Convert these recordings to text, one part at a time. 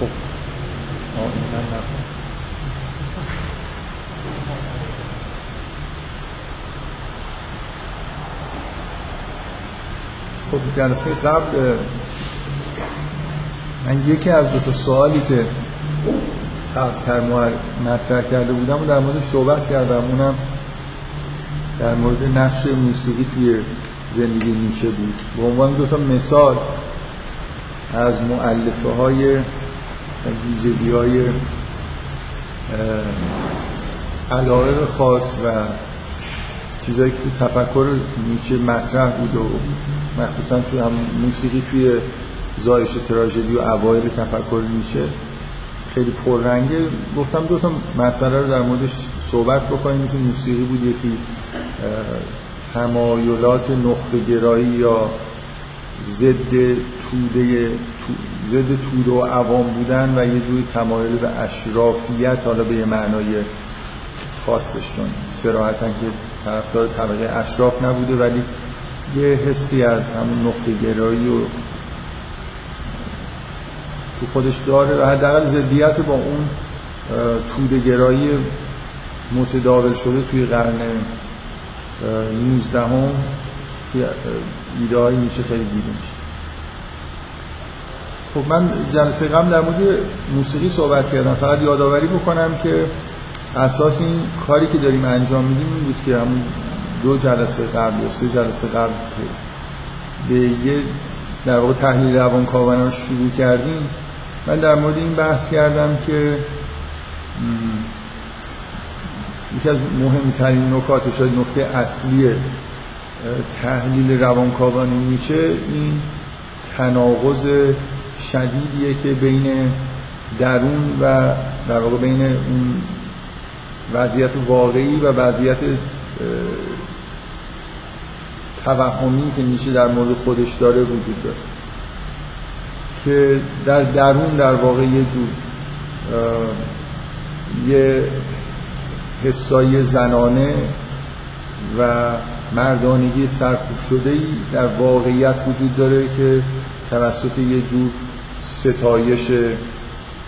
خب. خب جلسه قبل من یکی از دو تا سوالی که قبلتر مطرح کرده بودم و در موردش صحبت کردم. اونم در مورد نقش موسیقی توی زندگی نیچه بود. به عنوان دو تا مثال از معلفه های ویژگی های علاقه خاص و چیزایی که تفکر نیچه مطرح بود و مخصوصا توی هم موسیقی توی زایش تراژدی و اوایل تفکر نیچه خیلی پررنگه. گفتم دو تا مسئله رو در موردش صحبت بکنیم. که موسیقی بود یکی تمایلات نخبه گرایی یا ضد توده ضد توده و عوام بودن و یه جوری تمایل به اشرافیت حالا به یه معنای خاصش چون سراحتا که طرفدار طبقه اشراف نبوده ولی یه حسی از همون نقطه گرایی و تو خودش داره و حداقل ضدیت با اون توده گرایی متداول شده توی قرن 19 هم ایده های میشه خیلی دیده خب من جلسه قبل در مورد موسیقی صحبت کردم. فقط یادآوری بکنم که اساس این کاری که داریم انجام میدیم این بود که همون دو جلسه قبل یا سه جلسه قبل که به یه در واقع تحلیل روان رو شروع کردیم من در مورد این بحث کردم که یکی از مهمترین نکات شاید نکته اصلی تحلیل روانکاوانی میشه این تناقض شدیدیه که بین درون و در واقع بین اون وضعیت واقعی و وضعیت توهمی که میشه در مورد خودش داره وجود داره. که در درون در واقع یه جور یه حسای زنانه و مردانگی سرکوب شده ای در واقعیت وجود داره که توسط یه جور ستایش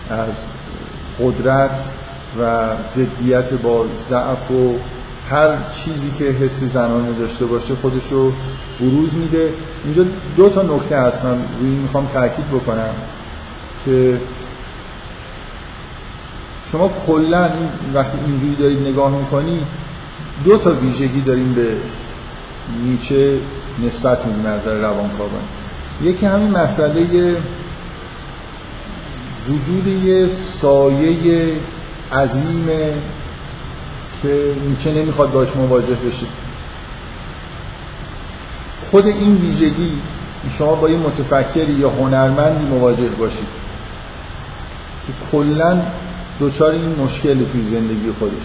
از قدرت و ضدیت با ضعف و هر چیزی که حس زنانه داشته باشه خودش رو بروز میده. اینجا دو تا نکته هست من روی می‌خوام تاکید بکنم که شما کلا این وقتی اینجوری دارید نگاه می‌کنی دو تا ویژگی داریم به نیچه نسبت میدیم نظر روانکاوان. یکی همین مسئله وجود یه سایه عظیمه که نیچه نمی‌خواد باش مواجه بشه. خود این ویژگی شما با یه متفکری یا هنرمندی مواجه باشید که کلا دچار این مشکل توی زندگی خودش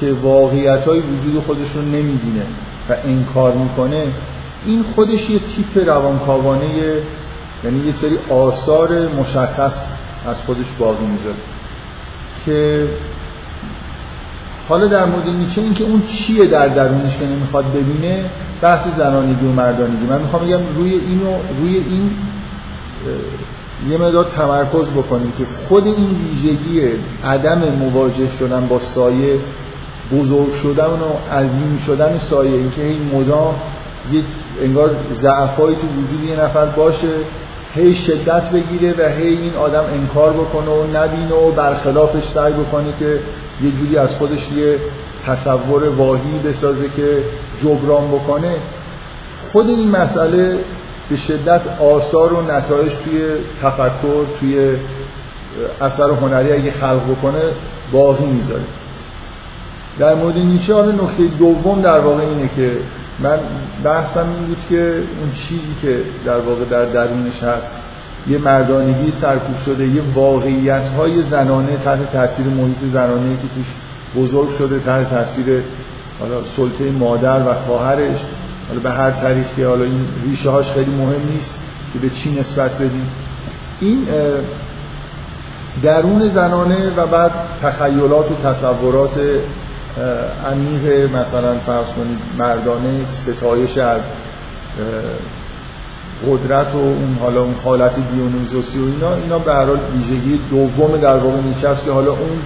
که واقعیت های وجود خودش رو نمی‌بینه و انکار می‌کنه. این خودش یه تیپ روانکاوانه یعنی یه سری آثار مشخص از خودش باقی می‌ذاره. که حالا در مورد نیچه این که اون چیه در درونش که نمی‌خواد ببینه بحث زنانگی و مردانگی. من می‌خوام بگم روی اینو روی این یه مدار تمرکز بکنیم که خود این ویژگی عدم مواجه شدن با سایه بزرگ شدن و عظیم شدن سایه اینکه این مدام یه انگار ضعفایی تو وجود یه نفر باشه. هی شدت بگیره و هی این آدم انکار بکنه و نبینه و برخلافش سعی بکنه که یه جوری از خودش یه تصور واهی بسازه که جبران بکنه. خود این مسئله به شدت آثار و نتایج توی تفکر توی اثر هنری اگه خلق بکنه باقی می‌ذاره. در مورد نیچه حالا نکته دوم در واقع اینه که من بحثم این بود که اون چیزی که در واقع در درونش هست یه مردانگی سرکوب شده یه واقعیت های زنانه تحت تاثیر محیط زنانه که توش بزرگ شده تحت تاثیر حالا سلطه مادر و خواهرش. حالا به هر طریقی حالا این ریشه هاش خیلی مهم نیست که به چی نسبت بدیم. این درون زنانه و بعد تخیلات و تصورات عمیق مثلا فرض کنید مردانه ستایش از قدرت و اون حالا اون حالت دیونوزوسی و اینا اینا به هر حال ویژگی دوم در واقع نیچه است که حالا اون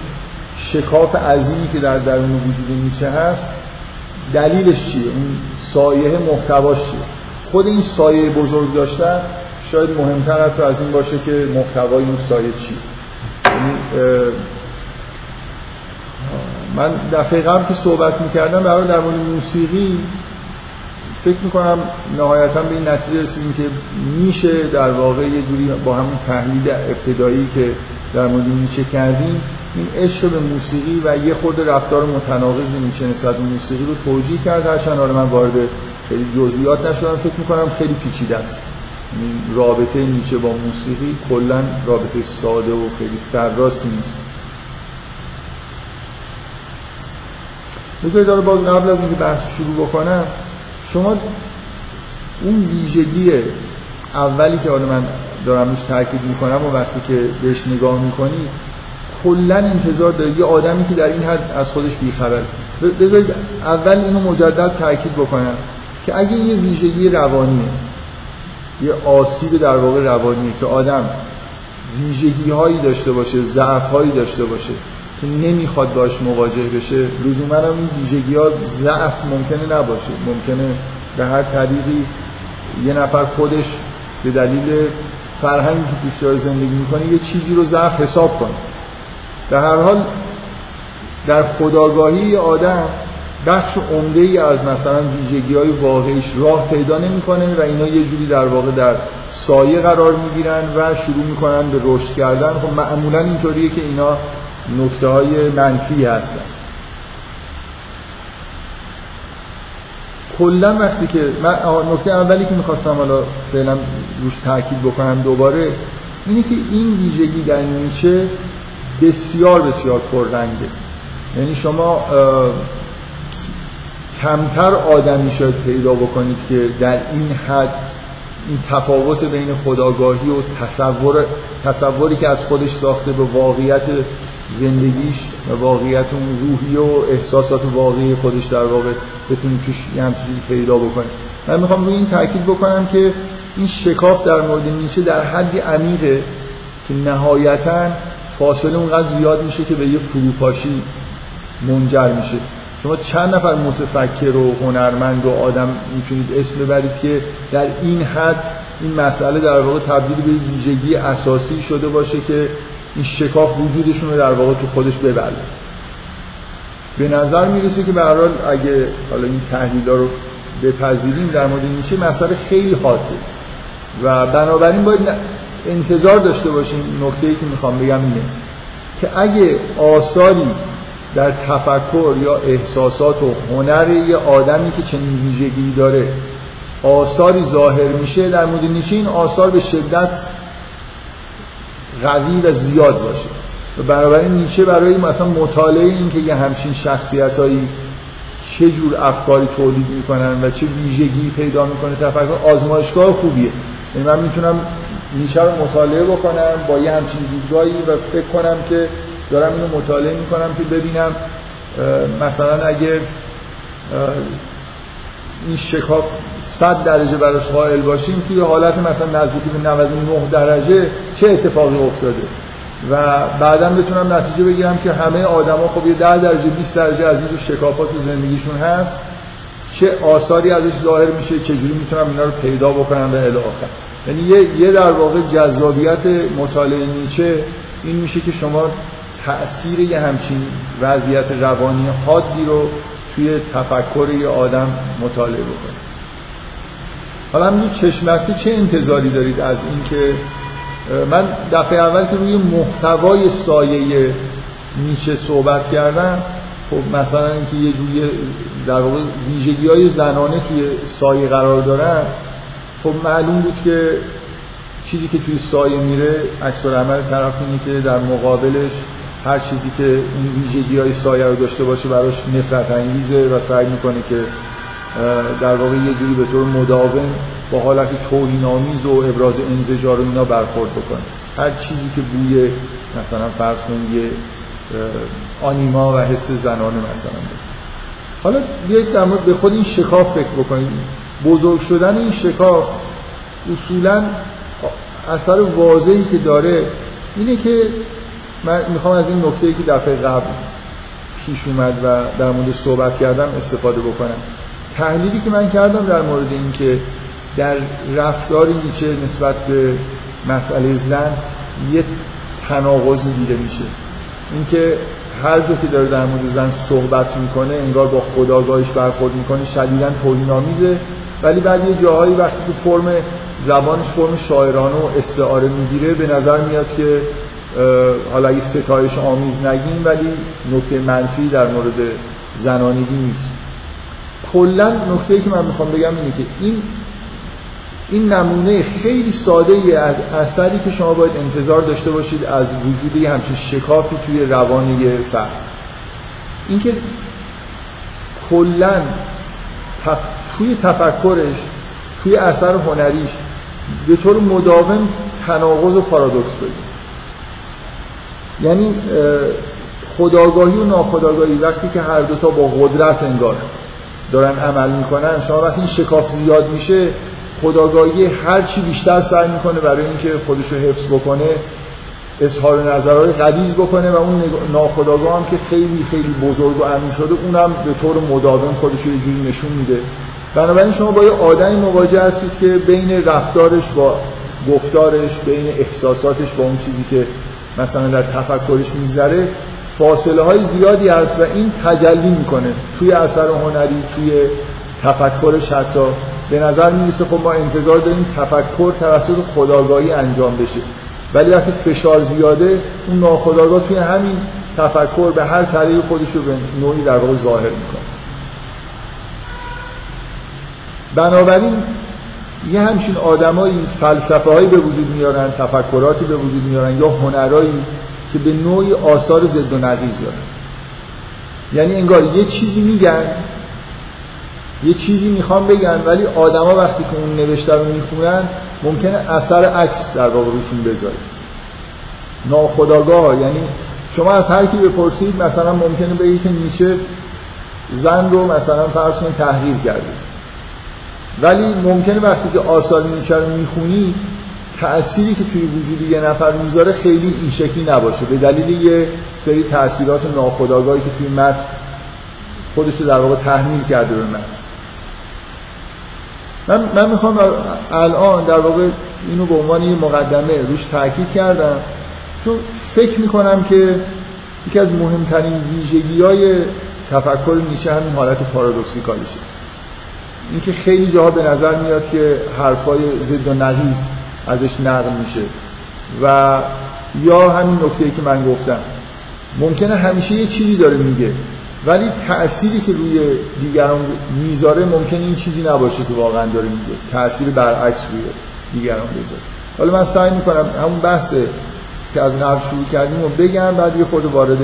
شکاف عظیمی که در درون وجود نیچه هست دلیلش چیه؟ اون سایه محتواش چیه؟ خود این سایه بزرگ داشتن شاید مهمتر حتی از این باشه که محتوای اون سایه چیه. یعنی من دفعه قبل که صحبت می‌کردم برای در مورد موسیقی فکر می‌کنم نهایتا به این نتیجه رسیدیم که میشه در واقع یه جوری با همون تحلیل ابتدایی که در مورد نیچه کردیم این عشق به موسیقی و یه خود رفتار متناقض نیچه نسبت به موسیقی رو توجیه کرد. هرچند آره من وارد خیلی جزئیات نشدم فکر می‌کنم خیلی پیچیده است. یعنی رابطه نیچه با موسیقی کلا رابطه ساده و خیلی سرراستی نیست. بذارید داره باز قبل از اینکه بحث شروع بکنم شما اون ویژگی اولی که حالا من دارم روش تاکید می‌کنم و وقتی که بهش نگاه می‌کنی کلا انتظار داره یه آدمی که در این حد از خودش بیخبر. بذارید اول اینو مجدد تاکید بکنم که اگه یه ویژگی روانیه یه آسیب در واقع روانیه که آدم ویژگی هایی داشته باشه ضعف هایی داشته باشه که نمی‌خواد باش مواجه بشه لزوما هم این ویژگی ها ضعف ممکنه نباشه. ممکنه به هر طریقی یه نفر خودش به دلیل فرهنگی که توش داره زندگی می‌کنه یه چیزی رو ضعف حساب کنه. در هر حال در خداگاهی آدم بخش عمده ای از مثلا ویژگی های واقعیش راه پیدا نمی‌کنه و اینا یه جوری در واقع در سایه قرار می‌گیرن و شروع می‌کنن به رشد کردن. خب معمولا اینطوریه که اینا نکته های منفی هستن. کلا وقتی که من نکته اولی که می‌خواستم حالا فعلا روش تاکید بکنم دوباره اینه که این ویژگی در نیچه بسیار بسیار پررنگه. یعنی شما کمتر آدمی شاید پیدا بکنید که در این حد این تفاوت بین خداگاهی و تصور تصوری که از خودش ساخته به واقعیت زندگیش و واقعیت اون روحی و احساسات واقعی خودش در واقع بتونید توش یه همچین پیدا بکنید من می‌خوام روی این تاکید بکنم که این شکاف در مورد نیچه در حدی عمیقه که نهایتا فاصله اونقدر زیاد میشه که به یه فروپاشی منجر میشه. شما چند نفر متفکر و هنرمند و آدم می‌تونید اسم ببرید که در این حد این مسئله در واقع تبدیل به ویژگی اساسی شده باشه که این شکاف وجودشون رو در واقع تو خودش ببره به نظر می‌رسه که به اگه حالا این تحلیل رو بپذیریم در مورد نیچه مسئله خیلی حاده. و بنابراین باید انتظار داشته باشیم. نکته ای که می‌خوام بگم اینه که اگه آثاری در تفکر یا احساسات و هنر یه آدمی که چنین ویژگی داره آثاری ظاهر میشه در مورد نیچه این آثار به شدت قوی و زیاد باشه. و بنابراین نیچه برای مثلا مطالعه این که یه همچین شخصیت هایی چه جور افکاری تولید می‌کنن و چه ویژگی پیدا می‌کنه تفکر آزمایشگاه خوبیه. یعنی من می‌تونم نیچه رو مطالعه بکنم با یه همچین دیدگاهی و فکر کنم که دارم اینو مطالعه می‌کنم که ببینم مثلا اگه این شکاف 100 درجه براش قائل باشیم توی حالت مثلا نزدیکی به 99 درجه چه اتفاقی افتاده؟ و بعدا بتونم نتیجه بگیرم که همه آدما خب یه 10 درجه 20 درجه از این شکافات تو زندگیشون هست. چه آثاری ازش ظاهر میشه چجوری می‌تونم اینا رو پیدا بکنم و الی آخر. یعنی یه, یه در واقع جذابیت مطالعه نیچه این میشه که شما تأثیر یه همچین وضعیت روانی حادی رو توی تفکر یه آدم مطالعه بکنید حالا همین چشمستی چه انتظاری دارید از اینکه من دفعه اول که روی محتوای سایه نیچه صحبت کردم خب مثلا اینکه یه جوری در واقع ویژگی های زنانه توی سایه قرار دارن خب معلوم بود که چیزی که توی سایه میره عکس عمل طرف اینه که در مقابلش هر چیزی که این ویژگی های سایه رو داشته باشه براش نفرت انگیزه و سعی می‌کنه که در واقع یه جوری به طور مداوم با حالت توهین آمیز و ابراز انزجار و اینا برخورد بکنه. هر چیزی که بوی مثلا فرض کنید آنیما و حس زنانه مثلا بود حالا بیایید در مورد به خود این شکاف فکر بکنید بزرگ شدن این شکاف اصولا اثر واضحی که داره اینه که من می‌خوام از این نکته که دفعه قبل پیش اومد و در مورد صحبت کردم استفاده بکنم. تحلیلی که من کردم در مورد این که در رفتار نیچه نسبت به مسئله زن یه تناقضی دیده میشه. اینکه هر جا که داره در مورد زن صحبت می‌کنه انگار با خداگاهش برخورد می‌کنه شدیدا توهین‌آمیزه. ولی بعد یه جاهایی وقتی که فرم زبانش فرم شاعرانه و استعاره می‌گیره به نظر میاد که حالا اگه ستایش آمیز نگیم ولی نکته منفی در مورد زنانگی نیست. کلا نکته که من می‌خوام بگم اینه که این این نمونه خیلی ساده ای از اثری که شما باید انتظار داشته باشید از وجود یه همچین شکافی توی روان یه فرد. اینکه کلا تف... توی تفکرش توی اثر هنریش به طور مداوم تناقض و پارادوکس بگید یعنی خداگاهی و ناخداگاهی. وقتی که هر دوتا با قدرت انگار دارن عمل می‌کنن شما وقتی این شکاف زیاد میشه خداگاهی هر چی بیشتر سعی می‌کنه برای اینکه خودش رو حفظ بکنه اظهار نظرهای غلیظ بکنه و اون ناخداگاه هم که خیلی خیلی بزرگ و عمیق شده اونم به طور مداوم خودش رو یه جوری نشون میده. بنابراین شما با یه آدمی مواجه هستید که بین رفتارش با گفتارش بین احساساتش با اون چیزی که مثلا در تفکرش میگذره فاصله های زیادی هست و این تجلی می‌کنه توی اثر هنری توی تفکرش حتی به نظر می‌رسه خب ما انتظار داریم تفکر توسط خداگاهی انجام بشه. ولی وقتی فشار زیاده اون ناخداگاه توی همین تفکر به هر طریق خودش رو به نوعی در واقع ظاهر می‌کنه. بنابراین یه همچین آدمایی فلسفه هایی به وجود میارن تفکراتی به وجود میارن یا هنرایی که به نوعی آثار ضد و نقیض دارن. یعنی انگار یه چیزی میگن یه چیزی می‌خوام بگن ولی آدما وقتی که اون نوشته رو می‌خونن ممکنه اثر عکس در واقع روشون بذاره. ناخداگاه یعنی شما از هر کی بپرسید مثلا ممکنه بگید که نیچه زن رو مثلا فرض کنید تحقیر کرده. ولی ممکنه وقتی که آثار نیچه رو می‌خونی تأثیری که توی وجود یه نفر می‌ذاره خیلی این شکلی نباشه. به دلیل یه سری تأثیرات ناخودآگاهی که توی متن خودش رو در واقع تحمیل کرده به متن. من, من می‌خوام الان در واقع اینو به عنوان یه مقدمه روش تاکید کردم. چون فکر می‌کنم که یکی از مهمترین ویژگی های تفکر نیچه همین حالت پارادوکسیکالشه اینکه خیلی جاها به نظر میاد که حرفای ضد و نقیض ازش نقل میشه. و یا همین نکته که من گفتم ممکنه همیشه یه چیزی داره میگه ولی تأثیری که روی دیگران می‌ذاره ممکنه این چیزی نباشه که واقعا داره میگه. تأثیر برعکس روی دیگران بذاره. حالا من سعی می‌کنم همون بحث که از قبل شروع کردیم و بگم بعد یه خود وارد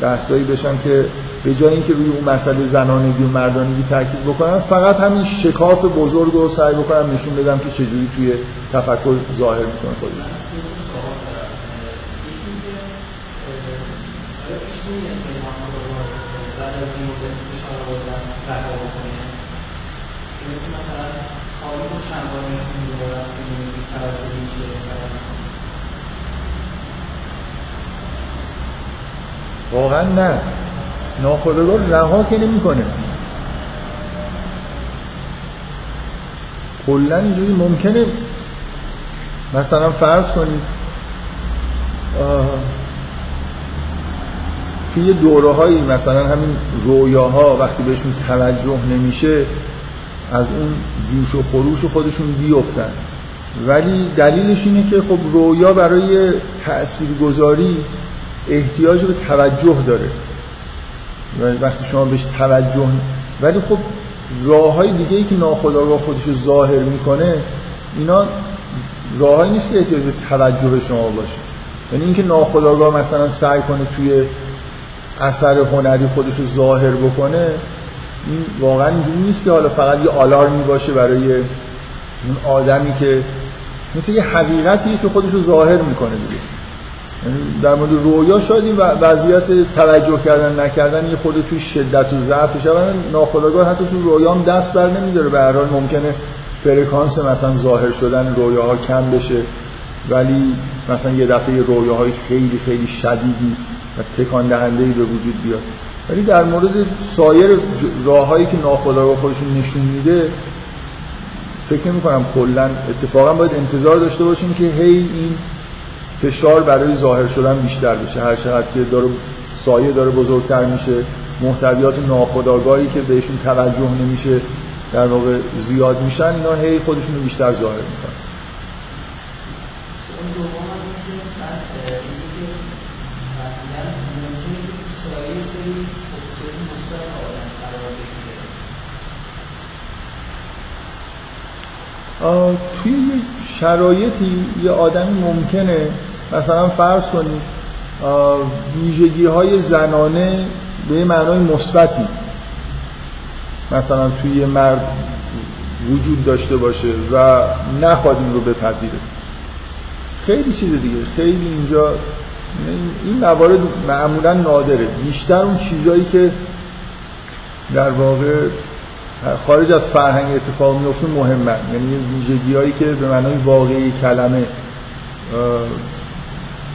بحثایی بشم که به جای اینکه روی اون مسئله زنانگی و مردانگی تاکید بکنم فقط همین شکاف بزرگ رو سعی بکنم نشون بدم که چجوری توی تفکر ظاهر می‌کنه خودش. واقعا نه. ناخودآگاه رها که نمی‌کنه. کلا اینجوری ممکنه. مثلا فرض کنید توی دوره هایی مثلا همین رویاها وقتی بهشون توجه نمیشه از اون جوش و خروش خودشون بیفتن. ولی دلیلش اینه که خب رویا برای تاثیرگذاری احتیاج به توجه داره. وقتی شما بهش توجه ولی خب راه های دیگه ای که ناخداگاه خودش رو ظاهر می‌کنه اینا راههایی نیست که احتیاج به توجه شما باشه. یعنی اینکه ناخداگاه مثلا سعی کنه توی اثر هنری خودش رو ظاهر بکنه این واقعا اینجوری نیست که حالا فقط یه آلارمی باشه برای اون آدمی که مثل یه حقیقتی که خودش رو ظاهر می‌کنه دیگه. در مورد رویا شاید این وضعیت توجه کردن نکردن یه خود توی شدت و ضعف شد ناخودآگاه حتی تو رویام دست بر نمیداره. به هر حال ممکنه فرکانس مثلا ظاهر شدن رویاها کم بشه. ولی مثلا یه دفعه رویاهای خیلی خیلی شدیدی و تکان دهنده به وجود بیاد. ولی در مورد سایر راههایی که ناخودآگاه خودشون نشون میده فکر نمی کنم کلا اتفاقا باید انتظار داشته باشیم که هی این فشار برای ظاهر شدن بیشتر بشه هر چقدر که داره سایه داره بزرگتر میشه محتویات ناخودآگاهی که بهشون توجه نمیشه در واقع زیاد میشن اینا هی خودشون رو بیشتر ظاهر می‌کنن. توی یه شرایطی یه آدمی ممکنه مثلا فرض کنید ویژگی های زنانه به معنای مثبتی. مثلا توی مرد وجود داشته باشه و نخواد این رو بپذیره. خیلی چیز دیگه. خیلی اینجا این موارد معمولا نادره. بیشتر اون چیزایی که در واقع خارج از فرهنگ اتفاق میفته مهمه. یعنی ویژگی هایی که به معنای واقعی کلمه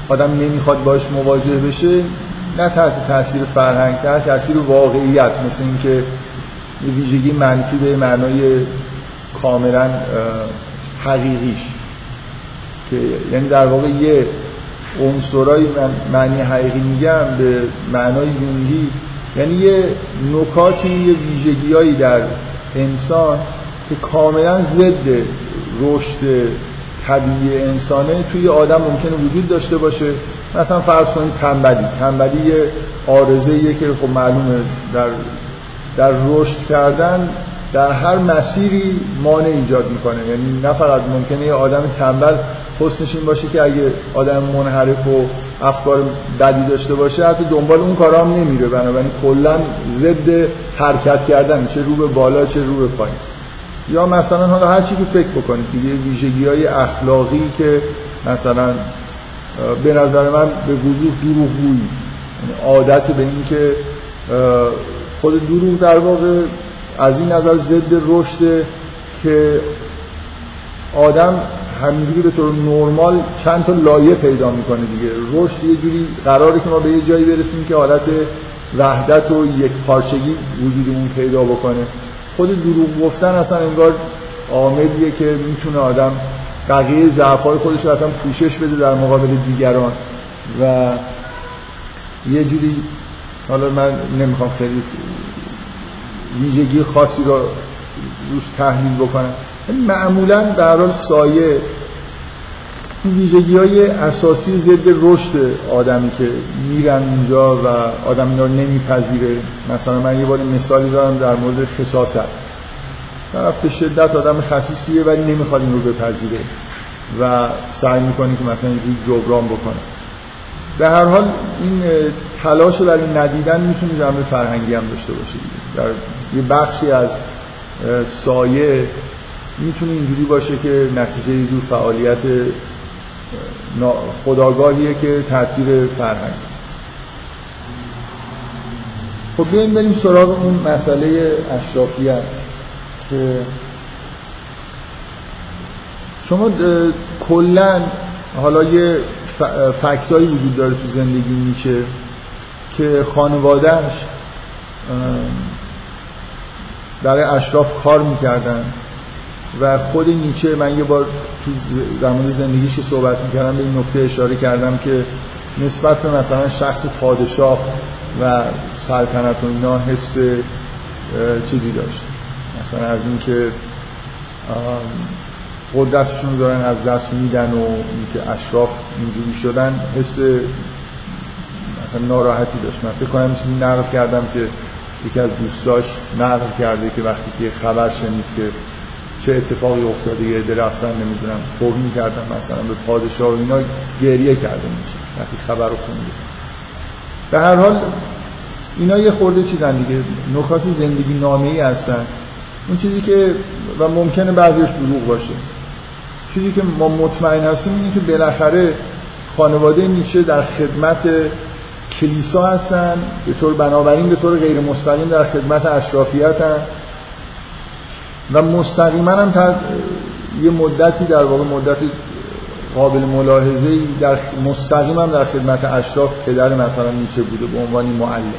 آدم نمی‌خواد باش مواجه بشه نه تحت تاثیر فرهنگ تحت تاثیر واقعیت مثل اینکه ویژگی منفی به معنای کاملا حقیقیش. که یعنی در واقع یه عنصرای معنی حقیقی میگم به معنای یونگی یعنی یه نکاتی یه ویژگیهایی در انسان که کاملا ضد رشد طبیعی انسانه توی آدم ممکنه وجود داشته باشه. مثلا فرض کنید تنبلی. تنبلی یه آرزه که خب معلومه در در رشد کردن در هر مسیری مانع ایجاد می‌کنه. یعنی نه فقط ممکنه یه آدم تنبل حسنش این باشه که اگه آدم منحرف و افکار بدی داشته باشه حتی دنبال اون کارا هم نمیره. بنابراین کلا ضد حرکت کردن چه رو به بالا چه رو به پایین. یا مثلا حالا هر چی که فکر بکنید دیگه ویژگی های اخلاقی که مثلا به نظر من به وضوح دروغگویی. یعنی عادت به این که خود دروغ در واقع از این نظر ضد رشد که آدم همینجوری به طور نرمال چند تا لایه پیدا می‌کنه دیگه. رشد یه جوری قراره که ما به یه جایی برسیم که حالت وحدت و یک پارچگی وجودمون پیدا بکنه. خود دروغ گفتن اصلا انگار عاملیه که می‌تونه آدم بقیه ضعف‌های خودش رو اصلا پوشش بده در مقابل دیگران. و یه جوری حالا من نمی‌خوام خیلی ویژگی خاصی رو روش تحلیل بکنم معمولا در حال سایه ویژگی های اساسی ضد رشد آدمی که میرن اونجا و آدم اینا رو نمیپذیره. مثلا من یه بار مثالی دارم در مورد خصاصت. طرف به شدت آدم خصیصیه ولی نمی‌خواد این رو بپذیره و سعی می‌کنه که مثلا اینجوری جبران بکنه. به هر حال این تلاش رو این ندیدن می‌تونه جنبه فرهنگی هم داشته باشه در یه بخشی از سایه می‌تونه اینجوری باشه که نتیجه یه فعالیت خداگاهیه که تاثیر فرهنگ. خب بیاییم بریم سراغ اون مسئله اشرافیت که شما کلا حالا یه فکتایی وجود داره تو زندگی نیچه که خانوادهش برای اشراف کار می‌کردن و خود نیچه من یه بار تو در مورد زندگیش که صحبت می‌کردم به این نکته اشاره کردم که نسبت به مثلا شخص پادشاه و سلطنت و اینا حس چیزی داشت. مثلا از اینکه قدرتشون رو دارن از دست میدن و اینکه اشراف اینجوری شدن حس مثلا ناراحتی داشت. من فکر کنم چیزی نقل کردم که یکی از دوستاش نقل کرده که وقتی که خبر شنید که چه اتفاقی افتاده یه عده رفتن نمی‌دونم توهین کردن مثلا به پادشاه و اینا گریه کرده میشه وقتی خبر رو خونده به هر حال اینا یه خورده چیزن دیگه. نکات زندگی نامه ای هستن. اون چیزی که و ممکنه بعضیش دروغ باشه. چیزی که ما مطمئن هستیم اینه که بالاخره خانواده نیچه در خدمت کلیسا هستن. به طور بنابراین به طور غیر مستقیم در خدمت اشرافیت هستن و مستقیما هم تا یه مدتی در واقع مدت قابل ملاحظه در مستقیم هم در خدمت اشراف پدر مثلا نیچه بوده به عنوان معلم.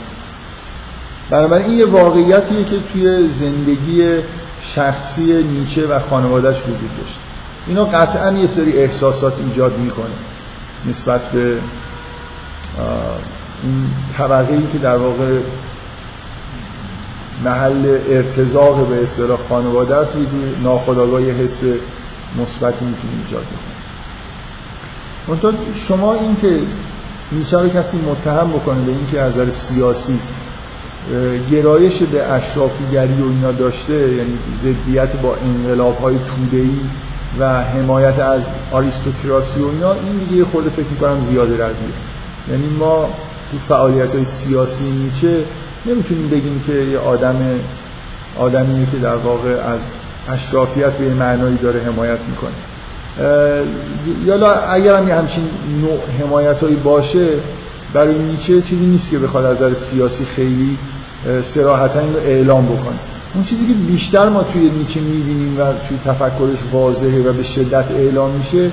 بنابراین این یه واقعیتیه که توی زندگی شخصی نیچه و خانوادهش وجود داشت. اینا قطعا یه سری احساسات ایجاد می‌کنه نسبت به این طبقه ای که در واقع محل ارتزاق به اصطلاح خانواده است وجود ناخودآگاه حس مثبتی می‌تونه ایجاد بکنه منتها شما این که نیچه رو کسی متهم بکنه به اینکه از نظر سیاسی گرایش به اشرافیگری و اینا داشته یعنی ضدیت با انقلاب های توده‌ای و حمایت از آریستوکراسی و اینا این دیگه خورده فکر می‌کنم زیاده رویه یعنی ما تو فعالیت های سیاسی نیچه نمی‌تونیم بگیم که یه آدم آدمیه که در واقع از اشرافیت به معنایی داره حمایت می‌کنه. یالا اگر هم یه همچین نوع حمایت هایی باشه برای نیچه چیزی نیست که بخواد از نظر سیاسی خیلی سراحتا این رو اعلام بکنه. اون چیزی که بیشتر ما توی نیچه می‌بینیم و توی تفکرش واضحه و به شدت اعلام میشه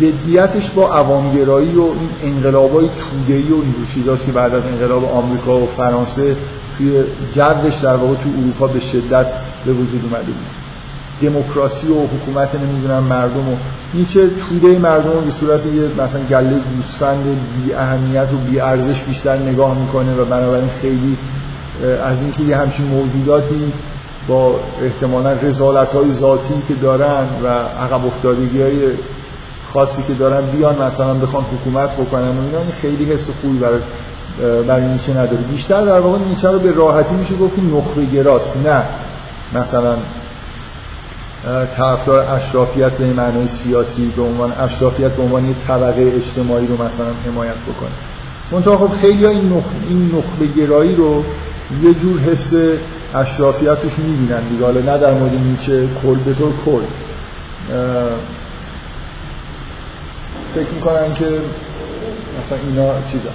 ضدیتش با عوامگرایی و این انقلابای توده‌ای و این چیزاست که بعد از انقلاب آمریکا و فرانسه توی جوش در واقع توی اروپا به شدت به وجود اومده بود. دموکراسی و حکومت نمی‌دونم مردم و نیچه توده مردم رو به صورت یه مثلا گله گوسفند بی اهمیت و بی ارزش بیشتر نگاه می‌کنه و بنابراین خیلی از اینکه یه همچین موجوداتی با احتمالا رزالت های ذاتی که دارن و عقب افتادگی های خاصی که دارن بیان مثلا بخوان حکومت بکنن و اینا این خیلی حس خوبی برای برای نیچه نداره. بیشتر در واقع نیچه رو به راحتی میشه گفت نخبه گراست. نه. مثلا طرفدار اشرافیت به معنای سیاسی به عنوان اشرافیت به عنوان یک طبقه اجتماعی رو مثلا حمایت بکنه. منتها خب خیلی این نخ... این نخبه گرایی رو یه جور حس اشرافیت توش می‌بینن دیگه. حالا نه در مورد نیچه کل به طور کل. فکر می‌کنن که مثلا اینا چیزا.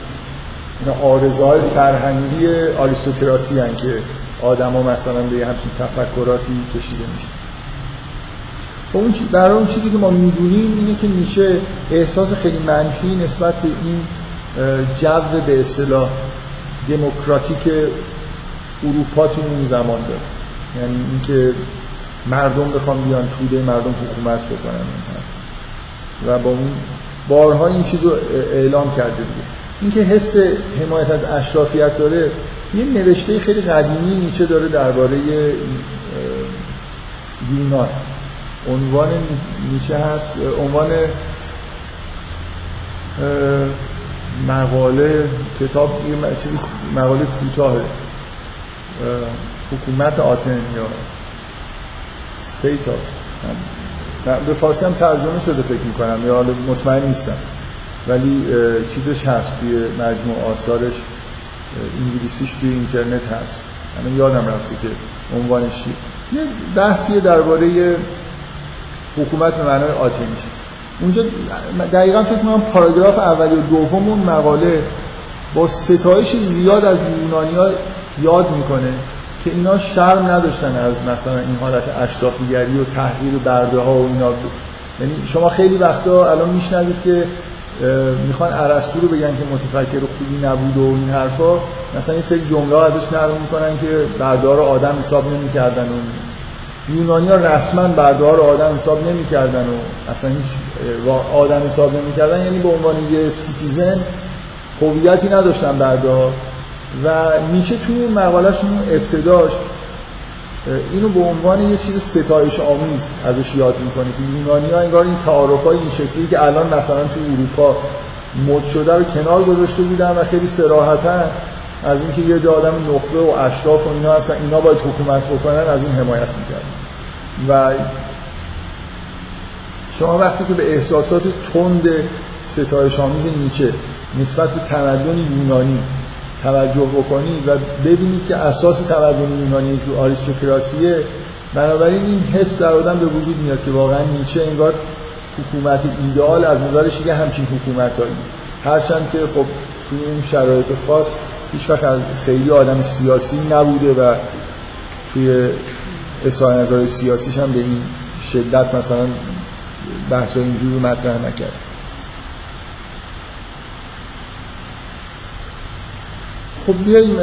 اینا آرزهای فرهنگی آریستوکراسی هن که آدما مثلا به همچین تفکراتی کشیده میشه خب اون در اون چیزی که ما می‌دونیم اینه که نیچه احساس خیلی منفی نسبت به این جو به اصطلاح دموکراتیک اروپا تو اون زمان داره. یعنی اینکه مردم بخوام بیان توده مردم حکومت بکنن و با اون بارها این چیز رو اعلام کرده دیگه اینکه حس حمایت از اشرافیت داره یه نوشته خیلی قدیمی نیچه داره درباره یونان عنوان نیچه هست عنوان مقاله کتاب مقاله کوتاه حکومت آتن یا state of به فارسی هم ترجمه شده فکر می‌کنم یا مطمئن نیستم. ولی چیزش هست توی مجموع آثارش انگلیسیش توی اینترنت هست. من یادم رفته که عنوانش چیه یه بحثیه درباره حکومت به معنای آتنی اونجا دقیقا فکر می‌کنم پاراگراف اولی و دوم اون مقاله با ستایش زیاد از یونانی ها یاد می‌کنه. که اینا شرم نداشتن از مثلا این حالت اشرافیگری و تحقیر برده ها و اینا. یعنی شما خیلی وقتا الان میشنوید که می‌خوان ارسطو رو بگن که متفکر خوبی نبود و این حرفا. مثلا این سری جمله ازش نقل می‌کنن که بردار آدم حساب نمی‌کردن و یونانی ها رسما بردار آدم حساب نمی‌کردن و اصلا هیچ آدم حساب نمی‌کردن. یعنی به عنوان یه citizen هویتی نداشتن بردار و نیچه توی مقالهشون ابتداش اینو به عنوان یه چیز ستایش آمیز ازش یاد می‌کنه که یونانی ها انگار این تعارف های این شکلی که الان مثلا تو اروپا مد شده رو کنار گذاشته بودن و خیلی صراحتا از اینکه یه آدم نخبه و اشراف و اینا هستن اینا باید حکومت بکنن از این حمایت می‌کردن. و شما وقتی که به احساسات تند ستایش آمیز نیچه نسبت به تمدن یونانی توجه بکنید و ببینید که اساس تمدن یونانی جو آریستوکراسیه بنابراین این حس در آدم به وجود میاد که واقعا نیچه انگار حکومت ایدئال از نظرش یه همچین حکومتایی. هرچند که خب توی اون شرایط خاص هیچ وقت خیلی آدم سیاسی نبوده و توی اظهار نظر سیاسیش هم به این شدت مثلا بحث اینجوری مطرح نکرد. خب بیاییم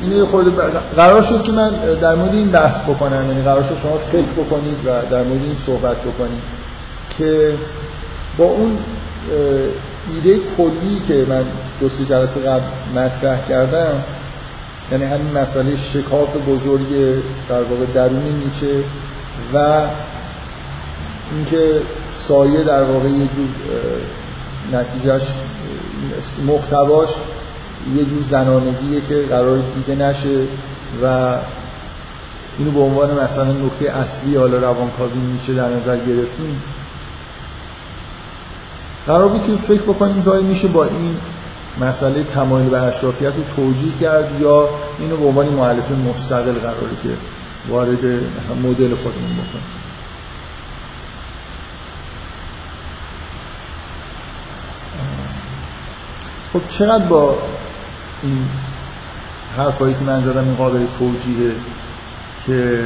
اینو خورده قرار شد که من در مورد این بحث بکنم. یعنی قرار شد شما فکر بکنید و در مورد این صحبت بکنید که با اون ایده کلی که من دو سه جلسه قبل مطرح کردم یعنی همین مسئله شکاف بزرگ در واقع درون نیچه و اینکه سایه در واقع یه جور نتیجهش محتواش یه جور زنانگیه که قرار دیده نشه و اینو به عنوان مثلا نکته اصلی حالا روانکاوی نیچه در نظر گرفتیم. قرار بود که فکر بکنیم که میشه با این مسئله تمایل به اشرافیت رو توجیه کرد یا اینو به عنوان معلف مستقل قراره که وارد مدل خودمون بکنیم. خب چقدر با این حرفایی که من زدم این قابل توجیه که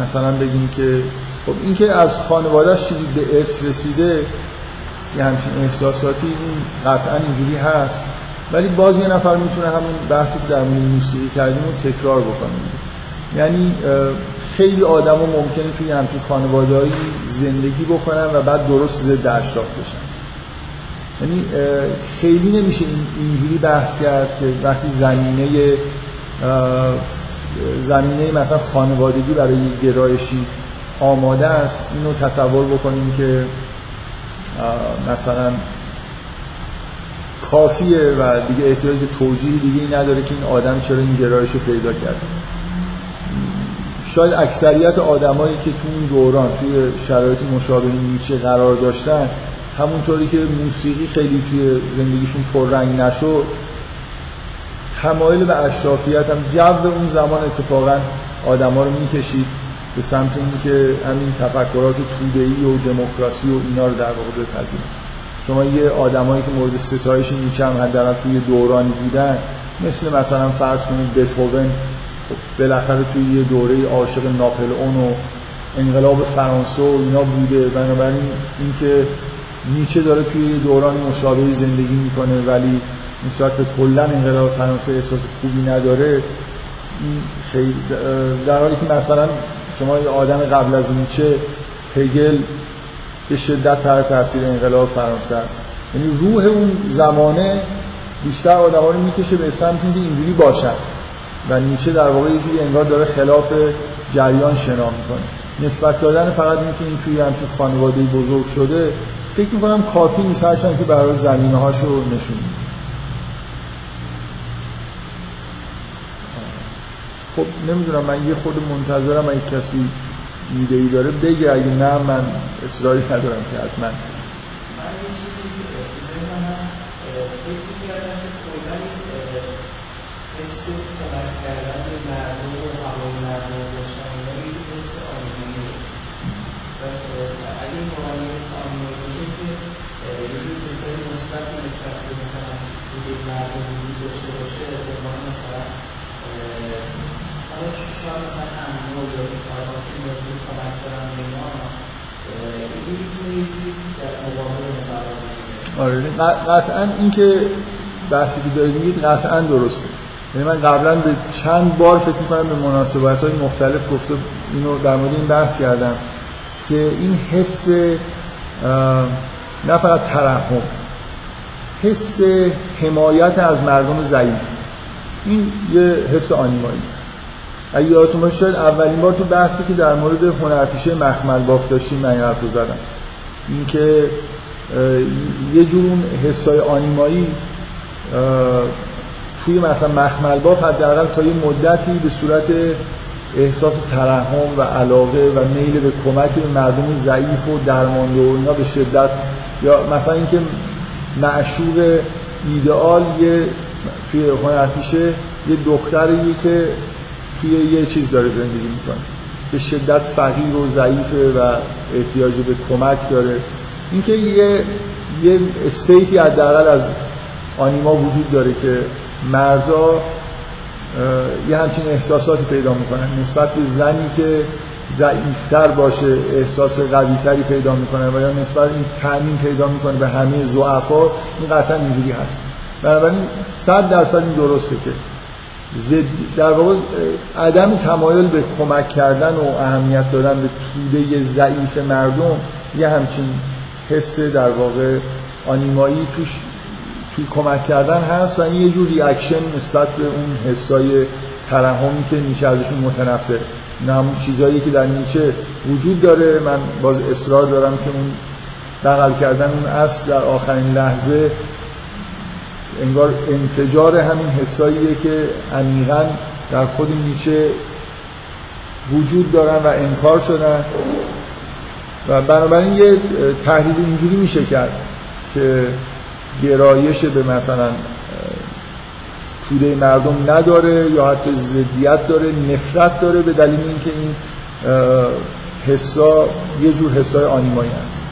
مثلا بگیم که خب این که از خانوادهش چیزی به ارث رسیده یه همچین احساساتی این قطعا اینجوری هست. ولی باز یه نفر می‌تونه همون بحثی که در مورد موسیقی کردیم رو تکرار بکنه. یعنی خیلی آدم ممکنه توی همچین خانوادهایی زندگی بکنن و بعد درست ضد اشراف بشن. یعنی خیلی نمیشه اینجوری بحث کرد که وقتی زمینه زمینه مثلا خانوادگی برای گرایشی آماده است اینو تصور بکنیم که مثلا کافیه و دیگه احتیاج به توجیه دیگه ای نداره که این آدم چرا این گرایش رو پیدا کرد. شاید اکثریت آدمایی که تو اون دوران توی شرایط مشابه نیچه قرار داشتن همونطوری که موسیقی خیلی توی زندگیشون پررنگ نشد تمایل به اشرافیت هم جو اون زمان اتفاقا آدما رو می‌کشید به سمت اینکه همین تفکرات توده‌ای و دموکراسی و اینا رو در واقع بپذیرن. شما یه آدمایی که مورد ستایش نیچه هم حداقل توی دورانی بودن مثل مثلا فرض کنید بتهوون خب بالاخره توی یه دوره عاشق ناپل اون و انقلاب فرانسه و اینا بوده. بنابراین اینکه نیچه داره توی دوران مشابه زندگی می‌کنه ولی نسبت به کلا انقلاب فرانسه احساس خوبی نداره. خیلی در حالی که مثلا شما یه آدم قبل از نیچه هگل به شدت تحت تاثیر انقلاب فرانسه است. یعنی روح اون زمانه بیشتر آدم رو می‌کشه به سمت اینکه اینجوری باشن. و نیچه در واقع یه جوری انگار داره خلاف جریان شنا می‌کنه. نسبت دادن فقط اینکه این توی همچون خانواده بزرگ شده فکر می‌کنم کافی نیست که برای زمینه هاشو نشون خب نمی‌دونم من یه خود منتظرم اگه کسی ایده ای داره بگه اگه نه من اصراری ندارم که حتما. آره. قطعا این که بحثی که دارید میگید قطعا درسته. یعنی من قبلا به چند بار فکر می‌کنم به مناسبت های مختلف گفته اینو در مورد این بحث کردم که این حس نه فقط ترحم حس حمایت از مردم ضعیف. این یه حس آنیمایی. اگه یادتون باشه شاید اولین بار تو بحثی که در مورد هنرپیشه مخمل باف داشتیم من حرف زدم. اینکه یه جور اون حسای آنیمایی توی مثلا مخمل باف حداقل تا یه مدتی به صورت احساس ترحم و علاقه و میل به کمک به مردم ضعیف و درمانده و اینا به شدت یا مثلا اینکه معشوق ایدئال یه توی هنرپیشه یه دختریه که توی یه چیز داره زندگی می‌کنه. به شدت فقیر و ضعیفه و احتیاج به کمک داره. اینکه یه یه استیتی حداقل از آنیما وجود داره که مردا یه همچین احساساتی پیدا می‌کنن. نسبت به زنی که ضعیفتر باشه احساس قویتری پیدا می‌کنه و یا نسبت این تعمین پیدا می‌کنه به همه زعفا این قطعا اینجوری هست. بنابراین صد درصد این درسته که زد در واقع عدم تمایل به کمک کردن و اهمیت دادن به توده ضعیف مردم یه همچین حس در واقع آنیمایی توش توی کمک کردن هست و این یه جور ریاکشن نسبت به اون حسای ترحمی که نیچه ازشون متنفر. این همون چیزهایی که در نیچه وجود داره. من باز اصرار دارم که اون بغل کردن اون اصل در آخرین لحظه انگار انفجار همین حساییه که عمیقا در خود نیچه وجود دارن و انکار شدن. و بنابراین یه تحلیل اینجوری میشه کرد که گرایش به مثلا توده مردم نداره یا حتی زدیت داره نفرت داره به دلیل اینکه این حسا یه جور حسای آنیمایی هست.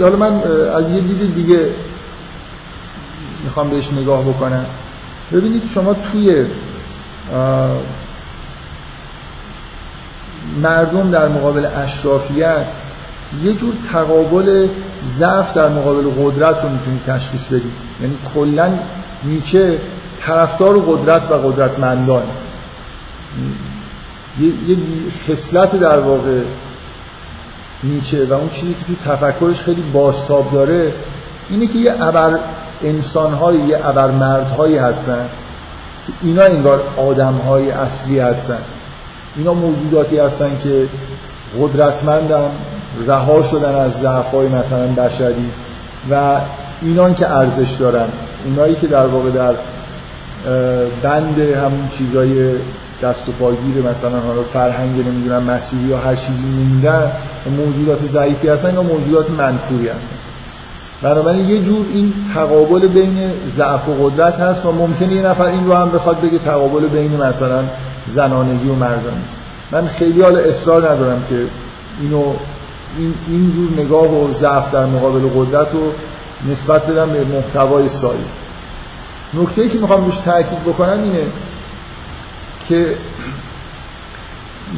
حالا من از یه دید دیگه می‌خوام بهش نگاه بکنم. ببینید شما توی مردم در مقابل اشرافیت یه جور تقابل ضعف در مقابل قدرت رو می‌تونید تشخیص بدید یعنی کلا نیچه طرفدار قدرت و قدرتمندان. یه, خصلت در واقع نیچه و اون چیزی که تو تفکرش خیلی باستاب داره اینه که یه ابر انسانهایی یه ابر مردهایی هستن که اینا انگار آدمهای اصلی هستن. اینا موجوداتی هستن که قدرتمندن رها شدن از ضعف‌های مثلا بشری و اینان که ارزش دارن. اونایی که در واقع در بند همون چیزای دست و پاگیر مثلا حالا فرهنگ نمی‌دونم مسیحی یا هر چیزی موندن موجودات ضعیفی هستن یا موجودات منفوری هستن. بنابراین یه جور این تقابل بین ضعف و قدرت هست و ممکنه یه نفر این رو هم بخواد بگه تقابل بین مثلا زنانگی و مردانگی من خیلی حال اصرار ندارم که اینو این اینجور نگاه و ضعف در مقابل قدرت رو نسبت بدم به محتوای سایه نکته که می‌خوام روش تاکید بکنم اینه که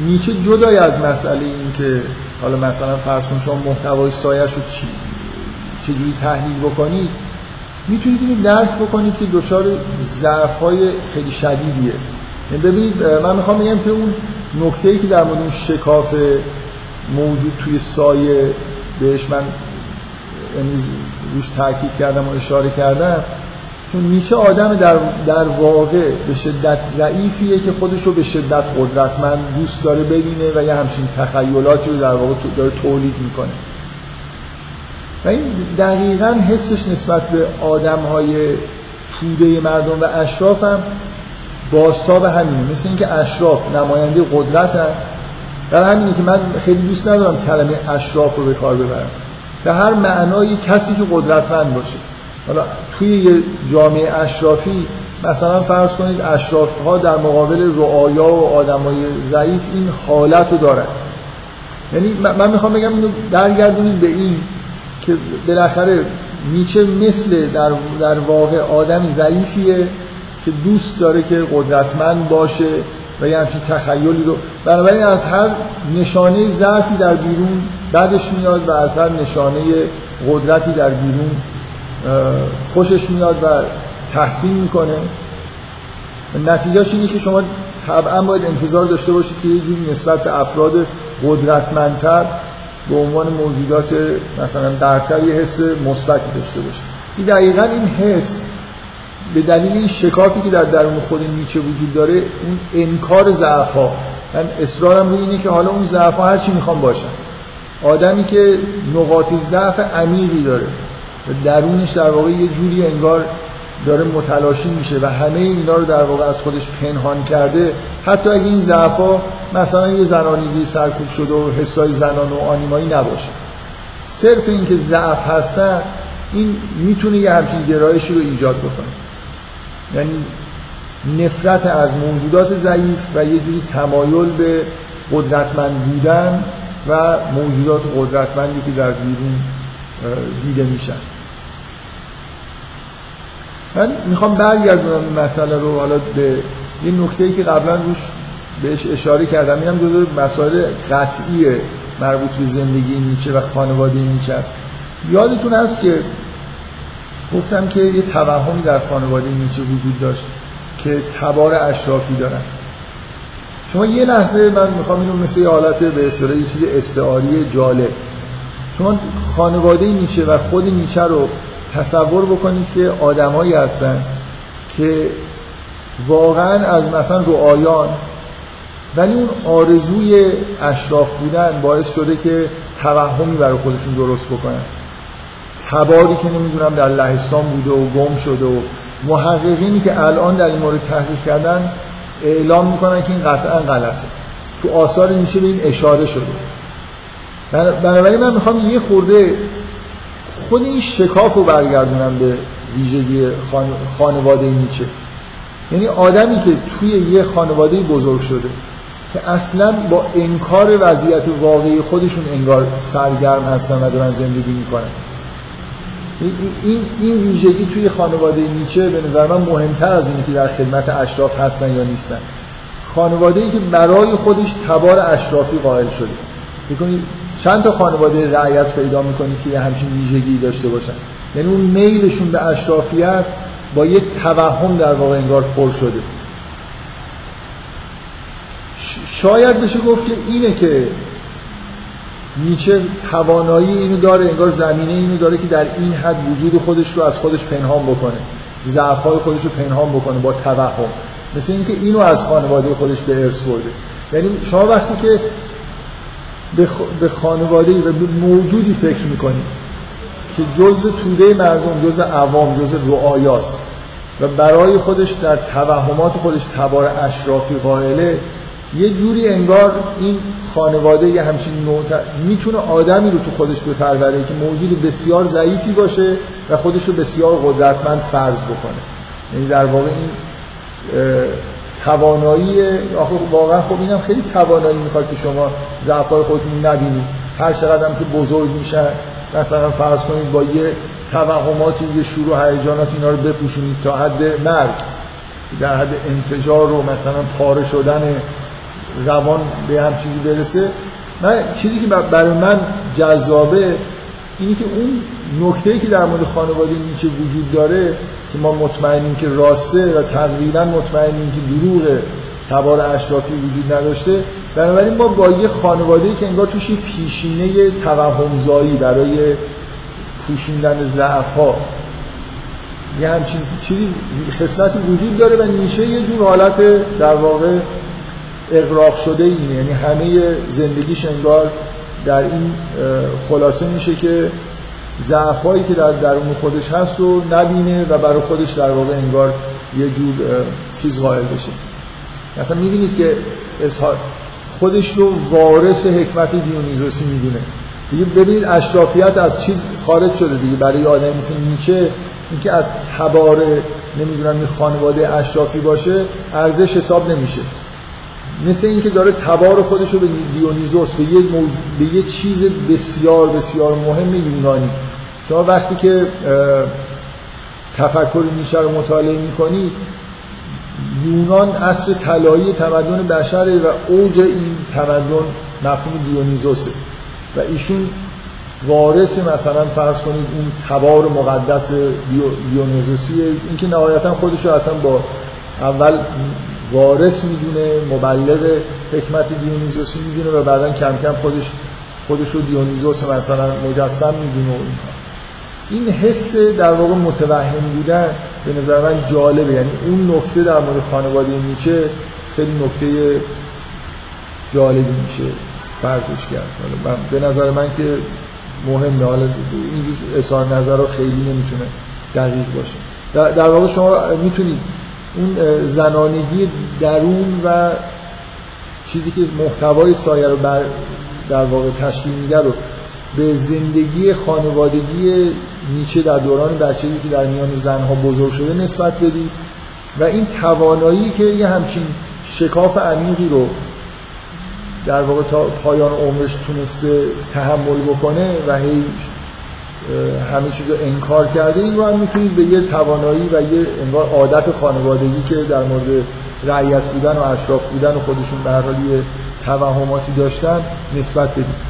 نیچه جدای از مسئله این که حالا مثلا فرض شما محتوای سایش رو چی چجوری تحلیل بکنید می‌تونید اینو درک بکنید که دچار ضعف های خیلی شدیدیه. ببینید من می‌خوام بگم که اون نکته ای که در مورد اون شکاف موجود توی سایه بهش من امروز روش تاکید کردم و اشاره کردم چون نیچه آدم در, در واقع به شدت ضعیفیه که خودش رو به شدت قدرتمند دوست داره ببینه و یه همچین تخیلاتی رو در واقع داره تولید می‌کنه. و این دقیقا حسش نسبت به آدم های توده مردم و اشراف هم باستاب همینه. مثل اینکه اشراف نماینده قدرت هم در همینه که من خیلی دوست ندارم کلمه اشراف رو به کار ببرم. به هر معنای کسی که قدرتمند باشه. حالا توی یه جامعه اشرافی مثلا فرض کنید اشراف ها در مقابل رعایا و آدمای ضعیف این حالت رو دارن. یعنی من می‌خوام بگم اینو برگردونید به این که بالاخره نیچه مثل در, در واقع آدم ضعیفیه. که دوست داره که قدرتمند باشه و یه همچین تخیلی رو بنابراین از هر نشانه ضعفی در بیرون بعدش میاد و از هر نشانه قدرتی در بیرون خوشش میاد و تحسین می‌کنه. نتیجهش اینه که شما طبعا باید انتظار داشته باشید که یه جوری نسبت به افراد قدرتمندتر به عنوان موجودات مثلا برتر یه حس مثبتی داشته باشه این دقیقا این حس به دلیل این شکافی که در درون خود نیچه وجود داره اون انکار ضعف ها من اصرارم روی اینه که حالا اون ضعف ها هر چی می‌خوام باشن. آدمی که نقاط ضعف عمیقی داره و درونش در واقع یه جوری انگار داره متلاشی میشه و همه اینا رو در واقع از خودش پنهان کرده حتی اگه این ضعفا مثلا یه زنانگی سرکوب شده و حسای زنان و آنیمایی نباشه. صرف اینکه ضعف هستن این می‌تونه یه همچین گرایشی رو ایجاد بکنه. یعنی نفرت از موجودات ضعیف و یه جوری تمایل به قدرتمند بودن و موجودات قدرتمندی که در بیرون دیده میشن. من می‌خوام برگردونم این مسئله رو حالا به یه نکته که قبلا روش بهش اشاره کردم. اینم جزو مسائل قطعی مربوط به زندگی نیچه و خانواده نیچه است. یادتون هست که گفتم که یه توهمی در خانواده نیچه وجود داشت که تبار اشرافی دارن. شما یه لحظه من می‌خوام اینو مثل یه حالت به اصطلاح یه چیز استعاری جالب. شما خانواده نیچه و خود نیچه رو تصور بکنید که آدمایی هستن که واقعا از مثلا رعایان ولی اون آرزوی اشراف بودن باعث شده که توهمی برای خودشون درست بکنن. تباری که نمی‌دونم در لهستان بوده و گم شده و محققینی که الان در این مورد تحقیق کردن اعلام می‌کنن که این قطعا غلطه. تو آثار میشه به این اشاره شده. بنابراین من می‌خوام یه خورده خود این شکاف رو برگردونم به ویژگی خانواده نیچه. یعنی آدمی که توی یه خانواده بزرگ شده که اصلا با انکار وضعیت واقعی خودشون انگار سرگرم هستن و دارن زندگی می‌کنن. این این ویژگی توی خانواده نیچه به نظر من مهمتر از اینه که در خدمت اشراف هستن یا نیستن. خانواده ای که برای خودش تبار اشرافی قائل شده. بکنید چند تا خانواده رعیت پیدا می‌کنید که یه همچین ویژگی داشته باشن؟ یعنی اون میلشون به اشرافیت با یه توهم در واقع انگار پر شده. شاید بشه گفت که اینه که نیچه توانایی اینو داره انگار زمینه اینو داره که در این حد وجود خودش رو از خودش پنهان بکنه. ضعف‌های خودش رو پنهان بکنه با توهم. مثل اینکه اینو از خانواده خودش به ارث برده. یعنی شما وقتی که به خانواده و به موجودی فکر می‌کنید که جزء توده مردم جزء عوام جزء رعایاست و برای خودش در توهمات خودش تبار اشرافی قائله یه جوری انگار این خانواده یه همچین نوع می‌تونه آدمی رو تو خودش بپروره که موجود بسیار ضعیفی باشه و خودش رو بسیار قدرتمند فرض بکنه. یعنی در واقع این توانایی آخه واقعا خب اینم خیلی توانایی می‌خواد که شما ضعفای خودتون نبینید هر چقدر که بزرگ میشن مثلا فرض کنید با یه توهماتی یه شروع هیجانات اینا رو بپوشونید تا حد مرگ. در حد انفجار و مثلا پاره شدن روان به هم چیزی برسه. من چیزی که برای من جذابه اینی که اون نکته که در مورد خانواده نیچه وجود داره که ما مطمئنیم که راسته و تقریبا مطمئنیم که دروغ تبار اشرافی وجود نداشته بنابراین ما با یه خانواده که انگار توش پیشینه توهمزایی برای پوشوندن ضعف ها یه همچین چیزی خصلتی وجود داره و نیچه یه جور حالت در واقع اغراق شده اینه. یعنی همه زندگیش انگار در این خلاصه میشه که ضعفایی که در درون خودش هست رو نبینه و برای خودش در واقع انگار یه جور چیز قائل بشه. مثلا می‌بینید که خودش رو وارث حکمت دیونیزوسی می‌دونه. دیگه ببینید اشرافیت از چیز خارج شده دیگه. برای آدم مثل نیچه اینکه از تبار نمی‌دونم خانواده اشرافی باشه ارزش حساب نمیشه. مثل اینکه داره تبار خودش رو به دیونیزوس به یه, به یه چیز بسیار بسیار مهم یونانی. شما وقتی که تفکر نیچه رو مطالعه می‌کنید یونان اصر طلایی تمدن بشره و اوج این تمدن مفهوم دیونیزوسه و ایشون وارث مثلا فرض کنید اون تبار مقدس دیونیزوسیه اینکه نهایتا خودش رو اصلا با اول وارث می‌دونه مبلغ حکمت دیونیزوسی می‌دونه و بعدا کم کم خودش خودش رو دیونیزوس مثلا مجسم می‌دونه و این حس در واقع متوهم بودن به نظر من جالبه. یعنی اون نکته در مورد خانواده نیچه خیلی نکته جالبی میشه فرضش کرد. به نظر من که مهمه. حالا اینجور اظهار نظر خیلی نمی‌تونه دقیق باشه. در واقع شما می‌تونید اون زنانگی درون و چیزی که محتوای سایه رو بر در واقع تشکیل میده رو به زندگی خانوادگی نیچه در دوران بچگی که در میان زنها بزرگ شده نسبت بدید و این توانایی که یه همچین شکاف عمیقی رو در واقع تا پایان عمرش تونسته تحمل بکنه و هی همه چیز رو انکار کرده این رو هم می‌تونید به یه توانایی و یه انگار عادت خانوادگی که در مورد رعیت بودن و اشراف بودن و خودشون به هر حال یه توهماتی داشتن نسبت بدید.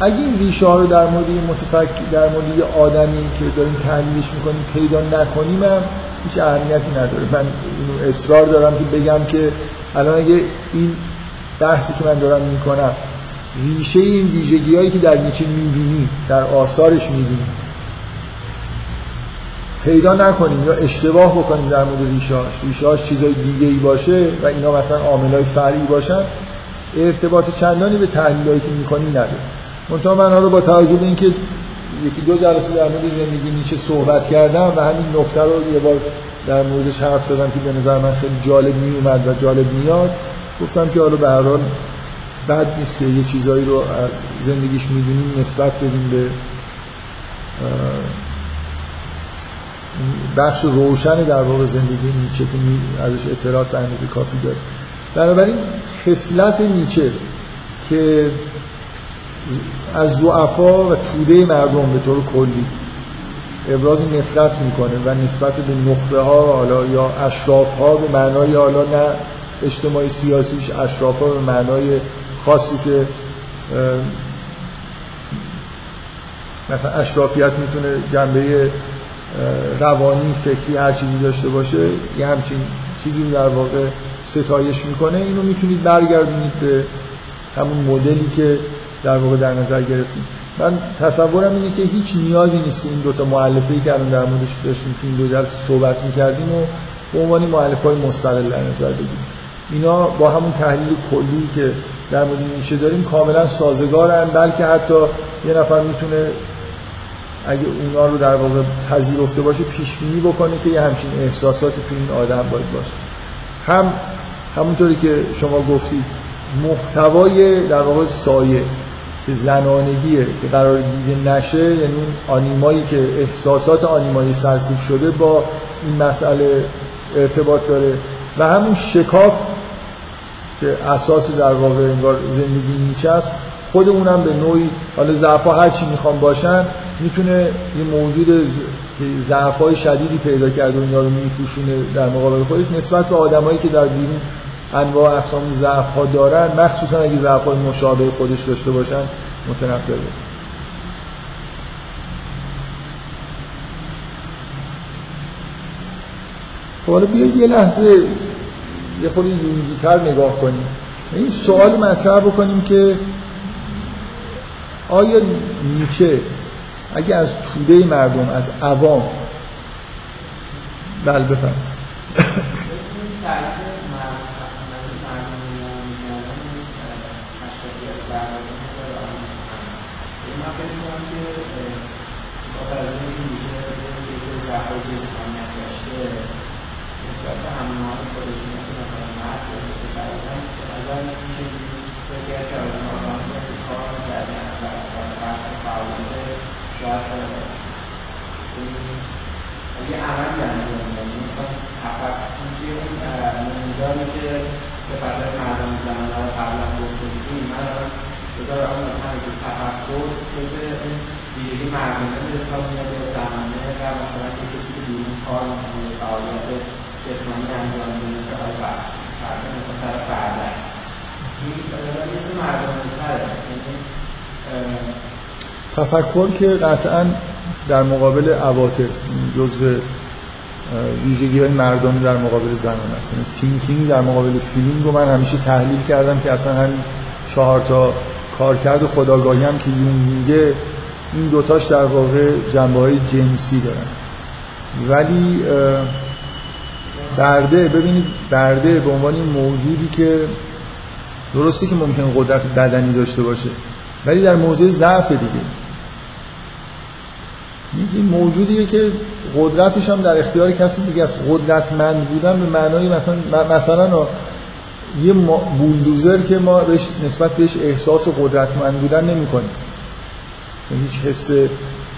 اگه این ریشه ها رو در مورد متفکر در مورد یه آدمی که داریم تحلیلش می‌کنیم پیدا نکنیم هم هیچ اهمیتی نداره. من اینو اصرار دارم که بگم که الان اگه این بحثی که من دارم می‌کنم ریشه این ویژگی هایی که در نیچه می‌بینی در آثارش می‌بینی. پیدا نکنیم یا اشتباه بکنیم در مورد ریشاش ریشاش چیزای دیگه ای باشه و اینا مثلا عامل های فرعی باشن. ارتباط چندانی به تحلیل هایی که می‌کنیم نداره منتها من رو با توجه به اینکه یکی دو جلسه در مورد زندگی نیچه صحبت کردم و همین نکته رو یه بار در موردش حرف زدم که به نظر من خیلی جالب می اومد و جالب میاد گفتم که حالا به هر بد نیست که یه چیزایی رو از زندگیش می‌دونیم نسبت بدیم به بخش روشن در واقع زندگی نیچه که ازش اطلاعات به اندازه کافی داره. بنابراین خصلت نیچه که از زعفا و توده مردم به طور کلی ابراز نفرت می‌کنه و نسبت به نخبه ها حالا یا اشراف ها به معنای حالا نه اجتماعی سیاسیش اشراف ها به معنای خاصی که مثلا اشرافیت می‌تونه جنبه روانی فکری هر چیزی داشته باشه یه همچین چیزی در واقع ستایش می‌کنه. اینو می‌تونید برگردونید به همون مدلی که در واقع در نظر گرفتیم من تصورم اینه که هیچ نیازی نیست که این دوتا معلفه که الان در موردش داشتیم که این دو درس صحبت می‌کردیم و به عنوان معلفه های مستقل در نظر بگیریم. اینا با همون تحلیل کلی که در مورد نیچه داریم کاملا سازگارن بلکه حتی یه نفر می‌تونه اگه اونا رو در واقع پذیرفته باشه پیش بینی بکنه که یه همچین احساساتی تو این آدم باید باشه. هم همونطوری که شما گفتید محتوای در واقع سایه که زنانگیه که قرار دیده نشه یعنی آنیمایی که احساسات آنیمایی سرکوب شده با این مسئله ارتباط داره. و همون شکاف که اساس در واقع انگار زندگی نیچه است خود اونم به نوعی حالا ضعفا هر چی می‌خوام باشن می‌تونه یه موجود ضعفای شدیدی پیدا کرده و اینا رو میپوشونه در مقابل خودش. نسبت به آدمایی که در بیرون انواع اقسام ضعف ها دارن مخصوصا اگه ضعف های مشابه خودش داشته باشن متنفر بود خب حالا بیاید یه لحظه یه خود یونگیتر نگاه کنیم. این سوال مطرح بکنیم که آیا نیچه اگه از توده مردم از عوام بل بفهم یه عمل انجام یعنی مثلا تفکر که اون نموداری که صفت مردم زنان رو قبلا گفته بودیم من الان بذار اون که جزء اون ویژگی به حساب میاد یا زمانه مثلا که کسی که بیرون کار می‌کنه فعالیت جسمانی انجام میده مثل آقای فرض مثل طرف بعد است این مثل مردم تفکر که قطعا در مقابل عواطف جزء ویژگی های مردمی در مقابل زنان است. thinking در مقابل feeling رو من همیشه تحلیل کردم که اصلا همین چهار تا کارکرد خودآگاهی هم که یونگ میگه این دوتاش در واقع جنبه های جنسی دارن. ولی برده ببینید برده به عنوان این موجودی که درسته که ممکن قدرت بدنی داشته باشه ولی در موضع ضعف دیگه. این موجودیه که قدرتش هم در اختیار کسی دیگه است. قدرتمند بودن به معنای مثلا مثلا یه بولدوزر که ما بهش نسبت بهش احساس قدرتمند بودن نمی کنیم هیچ حس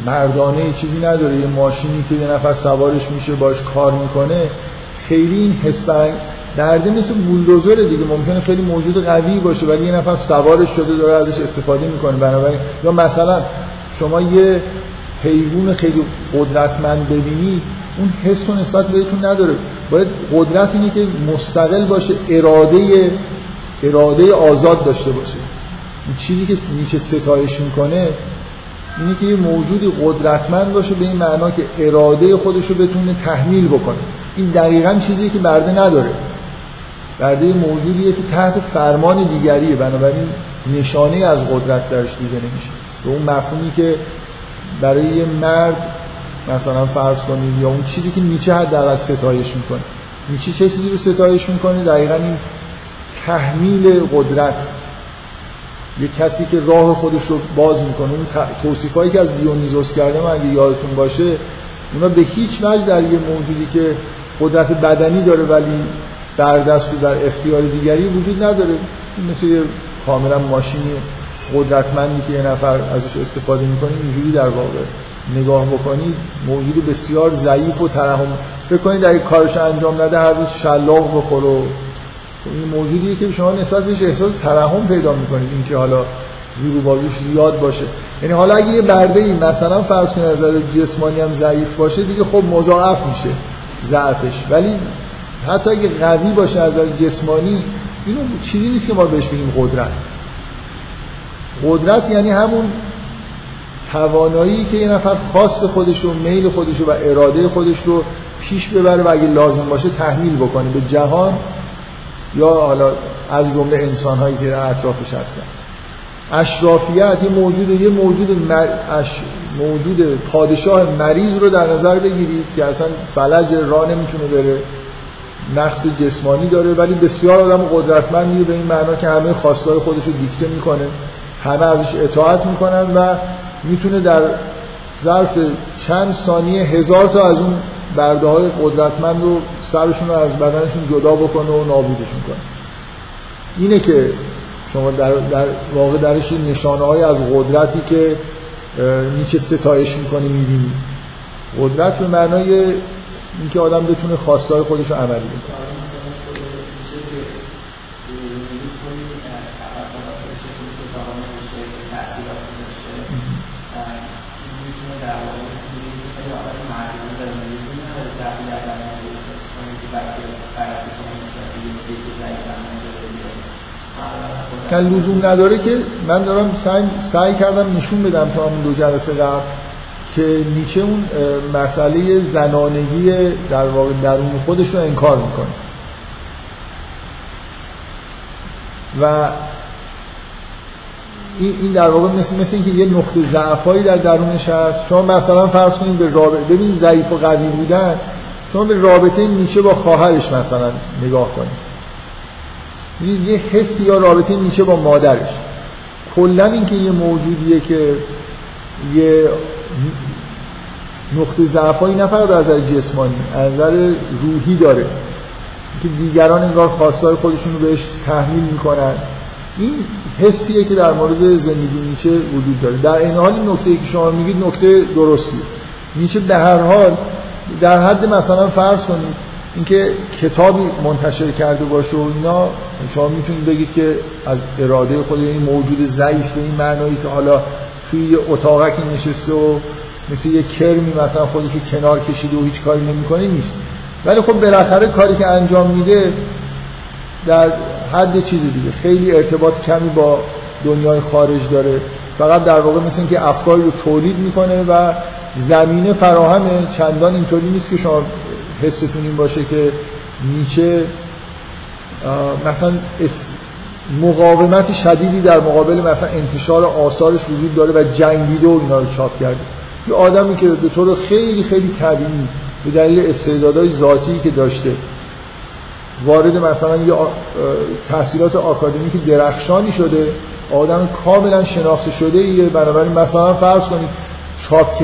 مردانه چیزی نداره. یه ماشینی که یه نفر سوارش میشه باش کار می‌کنه خیلی این حس درده مثل بولدوزر دیگه. ممکنه خیلی موجود قوی باشه ولی یه نفر سوارش شده داره ازش استفاده می‌کنه. بنابراین یا مثلا شما یه حیوان خیلی قدرتمند ببینید اون حس و نسبت بهتون نداره. باید قدرت اینه که مستقل باشه اراده اراده آزاد داشته باشه. این چیزی که نیچه ستایش می‌کنه اینه که یه موجودی قدرتمند باشه به این معنا که اراده خودش رو بتونه تحمیل بکنه. این دقیقا چیزی که برده نداره. برده موجودیه که تحت فرمان دیگریه بنابراین نشانه از قدرت درش دیده نمیشه. به اون مفهومی که برای یه مرد مثلا فرض کنید یا اون چیزی که نیچه حداقل ستایش می‌کنه. نیچه چه چیزی رو ستایش می‌کنه؟ دقیقا این تحمیل قدرت. یه کسی که راه خودش رو باز می‌کنه اون توصیفایی که از دیونیزوس کرده من اگه یادتون باشه اونا به هیچ وجه در یه موجودی که قدرت بدنی داره ولی در دست و در اختیار دیگری وجود نداره. مثل یه کاملا ماشینی قدرتمندی که یه نفر ازش استفاده می‌کنه اینجوری در واقع. نگاه بکنید موجود بسیار ضعیف و ترحم. فکر کنید اگه کارش انجام نده هر روز شلاق بخوره این موجودیه که شما نسبت بهش احساس ترحم پیدا می‌کنید اینکه حالا زور و بازوش زیاد باشه. یعنی حالا اگه یه برده ای مثلا فرض کنید نظر جسمانی هم ضعیف باشه دیگه خب مضاعف میشه ضعفش. ولی حتی اگه قوی باشه از نظر جسمانی اینو چیزی نیست که ما بهش بگیم قدرت. قدرت یعنی همون توانایی که یه نفر خاص خودش رو میل خودش رو و اراده خودش رو پیش ببره و اگه لازم باشه تحمیل بکنه به جهان یا حالا از جمله انسان هایی که در اطرافش هستن. اشرافیت یه موجود یه موجود مر... اش... موجود پادشاه مریض رو در نظر بگیرید که اصلا فلج را نمی‌تونه بره. نقص جسمانی داره ولی بسیار آدم قدرتمندی به این معنا که همه خواستای خودش رو دیکته می‌کنه همه ازش اطاعت می‌کنن و می‌تونه در ظرف چند ثانیه هزار تا از اون برده های قدرتمند رو سرشون رو از بدنشون جدا بکنه و نابودشون کنه. اینه که شما در, در واقع درش نشانه های از قدرتی که نیچه ستایش می‌کنی می‌بینی. قدرت به معنای اینکه آدم بتونه خواستای خودش رو عملی بکنه. که لزوم نداره که من دارم سعی, سعی کردم نشون بدم تا همون دو جلسه قبل که نیچه اون مسئله زنانگی در واقع درون خودش رو انکار می‌کنه. و این در واقع مثل, مثل اینکه یه نقطه ضعفایی در درونش هست. شما مثلا فرض کنید به رابطه ببینید ضعیف و قوی بودن. شما به رابطه نیچه با خواهرش مثلا نگاه کنید. یه حسی یا رابطه نیچه با مادرش. کلا اینکه یه موجودیه که یه نقطه ضعفایی نه فقط از نظر جسمانی از نظر روحی داره. که دیگران انگار خواستای خودشون رو بهش تحمیل می‌کنن. این حسیه که در مورد زندگی نیچه وجود داره. در این حال این نکته که شما میگید نکته درستی نیچه به هر حال در حد مثلا فرض کنید اینکه کتابی منتشر کرده باشه و اینا شما می‌تونید بگید که از اراده خود این موجود ضعیف به این معنایی که حالا توی یه اتاقکی نشسته و مثل یه کرمی مثلا خودشو کنار کشیده و هیچ کاری نمی‌کنه نیست. ولی خب بالاخره کاری که انجام میده در حد چیزی دیگه. خیلی ارتباط کمی با دنیای خارج داره. فقط در واقع مثل اینکه افکاری رو تولید می‌کنه و زمینه فراهمه چندان اینطوری نیست که شما حستون این باشه که نیچه مثلا مقاومت شدیدی در مقابل مثلا انتشار آثارش وجود داره و جنگیده و اینا رو چاپ کرده. یه آدمی که به طور خیلی خیلی طبیعی به دلیل استعدادهای ذاتی که داشته وارد مثلا یه تحصیلات آکادمیک درخشانی شده آدم کاملا شناخته شده ایه. بنابراین مثلا فرض کنید چاپ,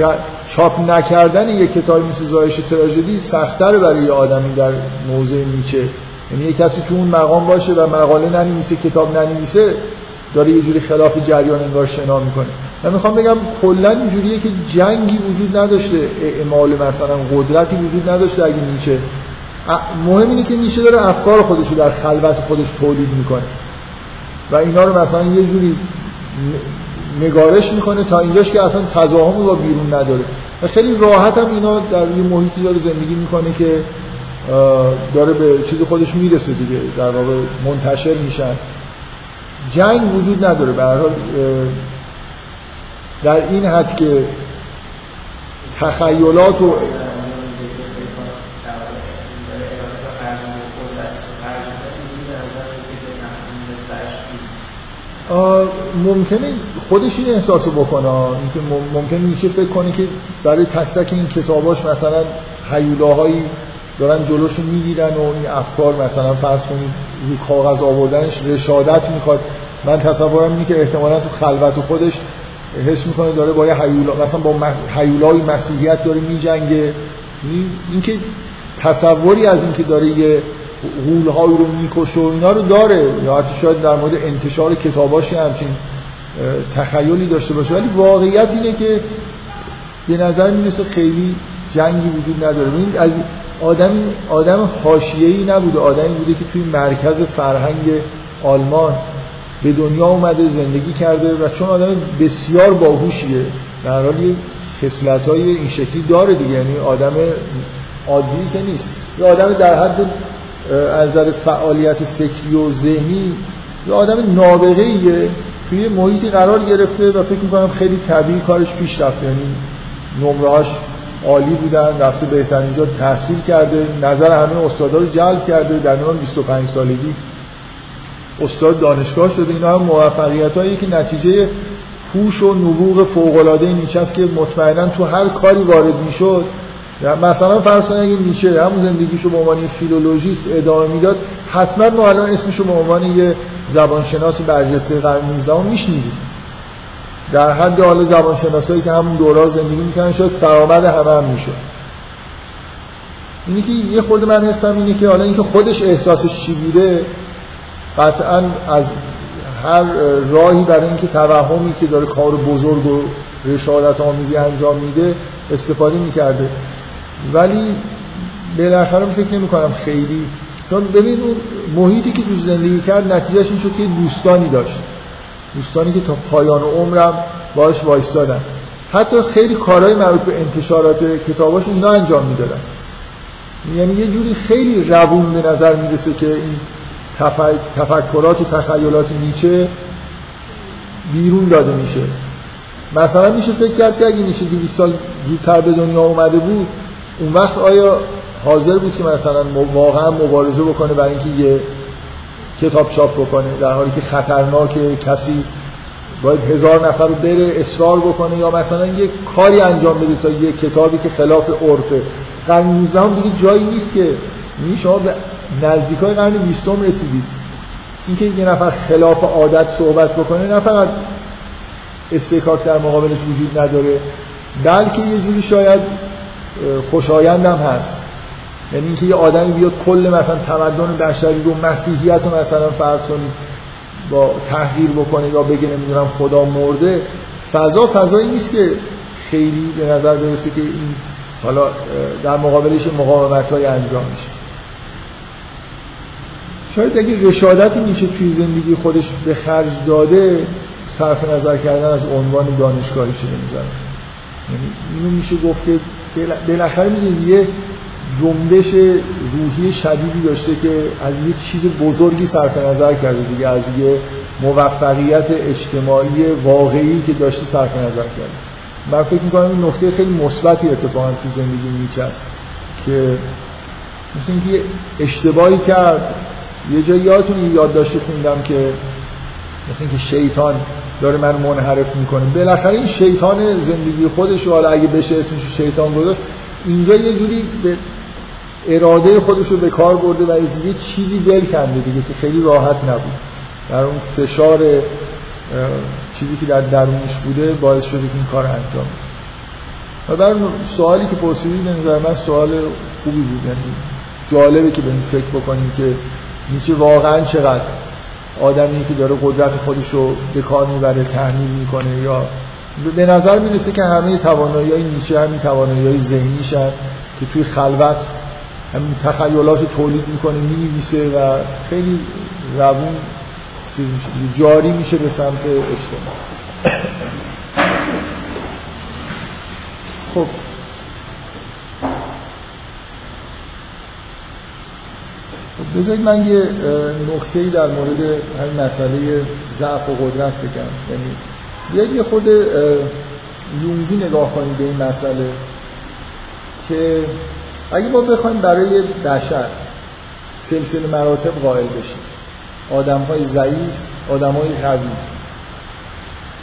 چاپ نکردن یک کتابی مثل زایش تراژدی سختتر برای یه آدمی در موضع نیچه. یعنی یه کسی تو اون مقام باشه و مقاله ننویسه کتاب ننویسه داره یه جوری خلاف جریان انگار شنا می‌کنه. من می‌خوام بگم کلا اینجوریه که جنگی وجود نداشته اعمال مثلا قدرتی وجود نداشته اگه نیچه. مهم اینه که نیچه داره افکار خودش رو در خلوت خودش تولید می‌کنه. و اینا رو مثلا یه جوری نگارش می‌کنه تا اینجاش که اصلا تضاهمی با بیرون نداره. و خیلی راحت هم اینا در یه محیطی داره زندگی می‌کنه که داره به چیز خودش می‌رسه دیگه در واقع منتشر میشن. جنگ وجود نداره. به هر حال در این حد که تخیلات و ممکنه خودش این احساس رو بکنه. اینکه ممکنه میشه فکر کنه که برای تک تک این کتاباش مثلا حیولاهایی دارن جلوشو می‌گیرن و این افکار مثلا فرض کنید روی کاغذ آوردنش رشادت می‌خواد. من تصورم اینه که احتمالا تو خلوت خودش حس می‌کنه داره با یه حیولا مثلا با حیولای مسیحیت داره میجنگه. اینکه تصوری از اینکه داره یه غولهایی رو می‌کشه و اینا رو داره. یا حتی شاید در مورد انتشار کتاباشی همچین تخیلی داشته باشه. ولی واقعیت اینه که به نظر می‌رسه خیلی جنگی وجود نداره. این از آدم آدم حاشیه‌ای نبوده. آدمی بوده که توی مرکز فرهنگ آلمان به دنیا اومده زندگی کرده و چون آدم بسیار باهوشیه در حال خصلت‌های این شکلی داره دیگه. یعنی آدم عادی که نیست. یه آدم در حد از نظر فعالیت فکری و ذهنی یه آدم نابغه ایه توی محیطی قرار گرفته و فکر می‌کنم خیلی طبیعی کارش پیش رفته. یعنی نمرهاش عالی بودن رفته بهترین جا تحصیل کرده. نظر همه استادا رو جلب کرده. در میان 25 سالگی استاد دانشگاه شده. اینا هم موفقیت هایی که نتیجه هوش و نبوغ فوق العاده که مطمئنا تو هر کاری وارد می‌شد مثلا فرض کنید اگه نیچه همون زندگیشو به عنوان فیلولوژیست ادامه می‌داد حتما ما الان اسمشو به عنوان یه زبانشناس برجسته قرن 19 میشنیدیم. در حد حال زبانشناسایی که همون دورا زندگی می‌کنن شاید سرآمد همه هم میشه اینی که یه خود من حسم اینه که حالا اینکه خودش احساسش چی بیره قطعا از هر راهی برای اینکه توهمی که داره کار بزرگ و رشادت آمیزی انجام میده استفاده می‌کرده. ولی بالاخره فکر نمی کنم خیلی چون ببین اون محیطی که تو زندگی کرد نتیجهش این شد که دوستانی داشت. دوستانی که تا پایان عمرم باش وایستادن. حتی خیلی کارهای مربوط به انتشارات کتاباش اینا انجام می‌دادن. یعنی یه جوری خیلی روون به نظر می‌رسه که این تفکرات و تخیلات نیچه بیرون داده میشه. مثلا میشه فکر کرد که اگه نیچه 200 سال زودتر به دنیا اومده بود اون وقت آیا حاضر بود که مثلا واقعا مبارزه بکنه برای اینکه یه کتاب چاپ بکنه در حالی که خطرناکه کسی باید هزار نفر رو بره اصرار بکنه یا مثلا یه کاری انجام بده تا یه کتابی که خلاف عرفه؟ قرن 19 دیگه جایی نیست که. یعنی شما به نزدیکای قرن 20 رسیدید. اینکه یه نفر خلاف عادت صحبت بکنه نه فقط استکاک در مقابلش وجود نداره بلکه یه جوری شاید خوشایندم هست. یعنی اینکه یه آدمی بیاد کل مثلا تمدن بشری رو مسیحیت رو مثلا فرض کنید با تحقیر بکنه یا بگه نمی‌دونم خدا مرده فضا فضایی نیست که خیلی به نظر برسه که این حالا در مقابلش مقاومت های انجام میشه. شاید اگه رشادتی میشه توی زندگی خودش به خرج داده صرف نظر کردن از عنوان دانشگاهیشه به یعنی اینو میشه گفت که بالاخره می‌دونید یه جنبش روحی شدیدی داشته که از یه چیز بزرگی صرف نظر کرده دیگه از یه موفقیت اجتماعی واقعی که داشته صرف نظر کرده. من فکر می‌کنم این نکته خیلی مثبتی اتفاقا تو زندگی نیچه است که مثل اینکه اشتباهی کرد. یه جایی یادتون یادداشت خوندم که مثل اینکه شیطان داره من منحرف می‌کنه. بالاخره این شیطان زندگی خودش رو حالا اگه بشه اسمش شیطان گذاشت اینجا یه جوری به اراده خودش رو به کار برده و از یه چیزی دل کنده دیگه که خیلی راحت نبود. در اون فشار چیزی که در درونش بوده باعث شده که این کار انجام و در سوالی که پرسیدید به نظر من سوال خوبی بود. یعنی جالبه که به این فکر بکنیم که نیچه واقعا چقدر آدمی که داره قدرت خودش رو به کار می‌بره تحمیل می‌کنه یا به نظر می‌رسه که همه توانایی های نیچه همین توانایی های ذهنی شد که توی خلوت همین تخیلات رو تولید می‌کنه می‌نویسه و خیلی روون جاری میشه به سمت اجتماع. خب. بذارید من یه نکته در مورد همین مسئله ضعف و قدرت بگم. یعنی بیاید یه خود یونگی نگاه کنید به این مسئله که اگه ما بخوایم برای بشر سلسله مراتب قائل بشیم آدم های ضعیف آدم های قوی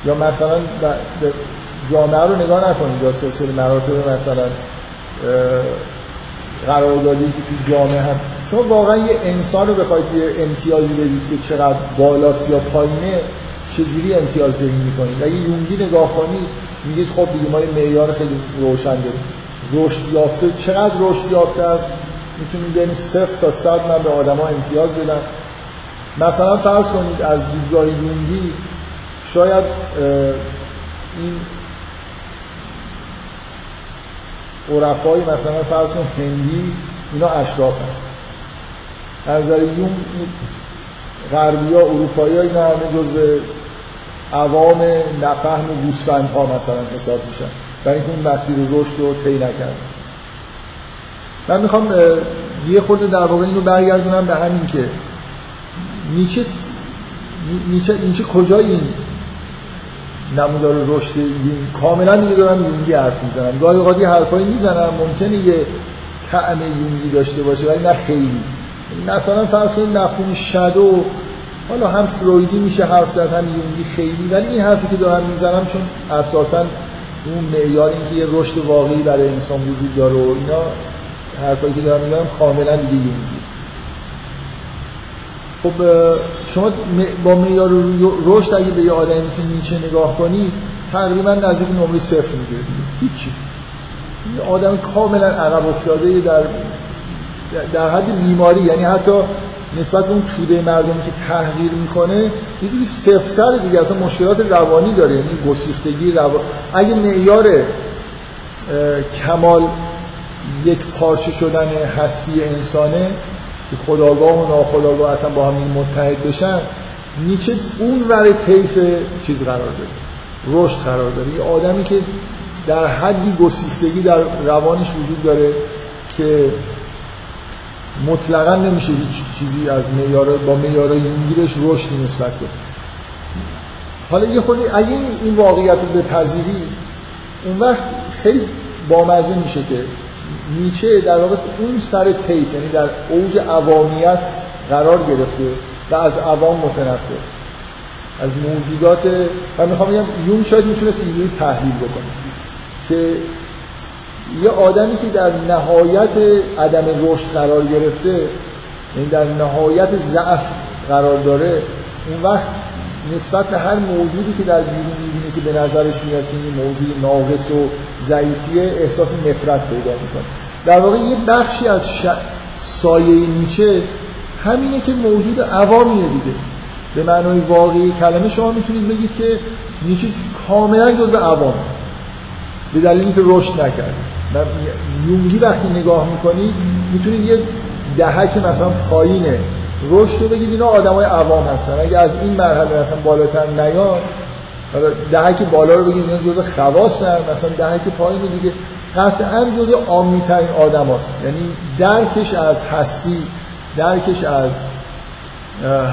یا مثلا جامعه رو نگاه نکنید یا سلسله مراتب مثلا قراردادی که تو جامعه هست. شما واقعا یه انسان رو بخواید یه امتیازی بدید که چقدر بالاست یا پایینه چجوری امتیاز دهی می‌کنید؟ اگه یونگی نگاه کنید میگید خب دیگه ما یه معیار خیلی روشن داریم. رشد یافته چقدر رشد یافته است؟ می‌تونیم بین صفر تا صد من به آدما امتیاز بدم. مثلا فرض کنید از دیدگاه یونگی شاید این عرفای مثلا فرض کن هندی اینا اشراف هم. از نظر یون غربی ها اروپایی ها اینا همه جزء عوام نفهم و گوسفند ها مثلا حساب میشن. برای اینکه اون مسیر رشد رو طی نکردن. من می‌خوام یه خورده در واقع اینو برگردونم به همین که نیچه نیچه, نیچه کجا این نمودار رشد این؟ کاملا دیگه دارم یونگی حرف می‌زنم. گاهی اوقات حرفایی می‌زنم ممکنه یه طعم یونگی داشته باشه ولی نه خیلی. مثلا فرض کنید مفهوم شادو حالا هم فرویدی میشه حرف زد هم یونگی خیلی ولی این حرفی که دارم می‌زنم چون اساسا اون معیار که یه رشد واقعی برای انسان وجود داره و اینا حرفایی که دارم می‌زنم کاملا دیگه یونگی. خب شما با معیار رشد اگه به یه آدمی مثل نیچه نگاه کنی تقریبا نزدیک نمره صفر می‌گیره هیچی. یه آدم کاملا عقب افتاده در در حد بیماری یعنی حتی نسبت اون توده مردمی که تحقیر می‌کنه یه جوری سفتر دیگه. اصلا مشکلات روانی داره یعنی گسیختگی روان اگه معیار کمال یک پارچه شدن هستی انسانه که خداگاه و ناخداگاه اصلا با هم متحد بشن نیچه اون ور طیف چیز قرار داره رشد قرار داره. یه آدمی که در حدی گسیختگی در روانش وجود داره که مطلقا نمیشه هیچ چیزی از معیار با معیارهای یونگی رشدی نسبت کنه حالا یه خودی اگه این واقعیت رو بپذیری اون وقت خیلی بامزه میشه که نیچه در واقع اون سر تیف یعنی در اوج عوامیت قرار گرفته و از عوام متنفر. از موجودات و می‌خوام بگم یون شاید می‌تونست اینجوری تحلیل بکنه که یه آدمی که در نهایت عدم رشد قرار گرفته یعنی در نهایت ضعف قرار داره اون وقت نسبت به هر موجودی که در بیرون می‌بینه که به نظرش میاد که این موجود ناقص و ضعیفیه احساس نفرت پیدا می‌کنه. در واقع یه بخشی از ش... سایه نیچه همینه که موجود عوامیه دیگه. به معنای واقعی کلمه شما می‌تونید بگید که نیچه کاملا جزء عوامه به دلیلی که رشد نکرده. یونگی وقتی نگاه می‌کنید می‌تونید یه دهک مثلا پایینه رشد رو بگید اینا آدمای عوام هستن اگه از این مرحله مثلا بالاتر نیان حالا دهک بالا رو بگید اینا جزء خواصن مثلا دهک پایین رو دیگه قطعا جزء عامی ترین آدم هست. یعنی درکش از هستی درکش از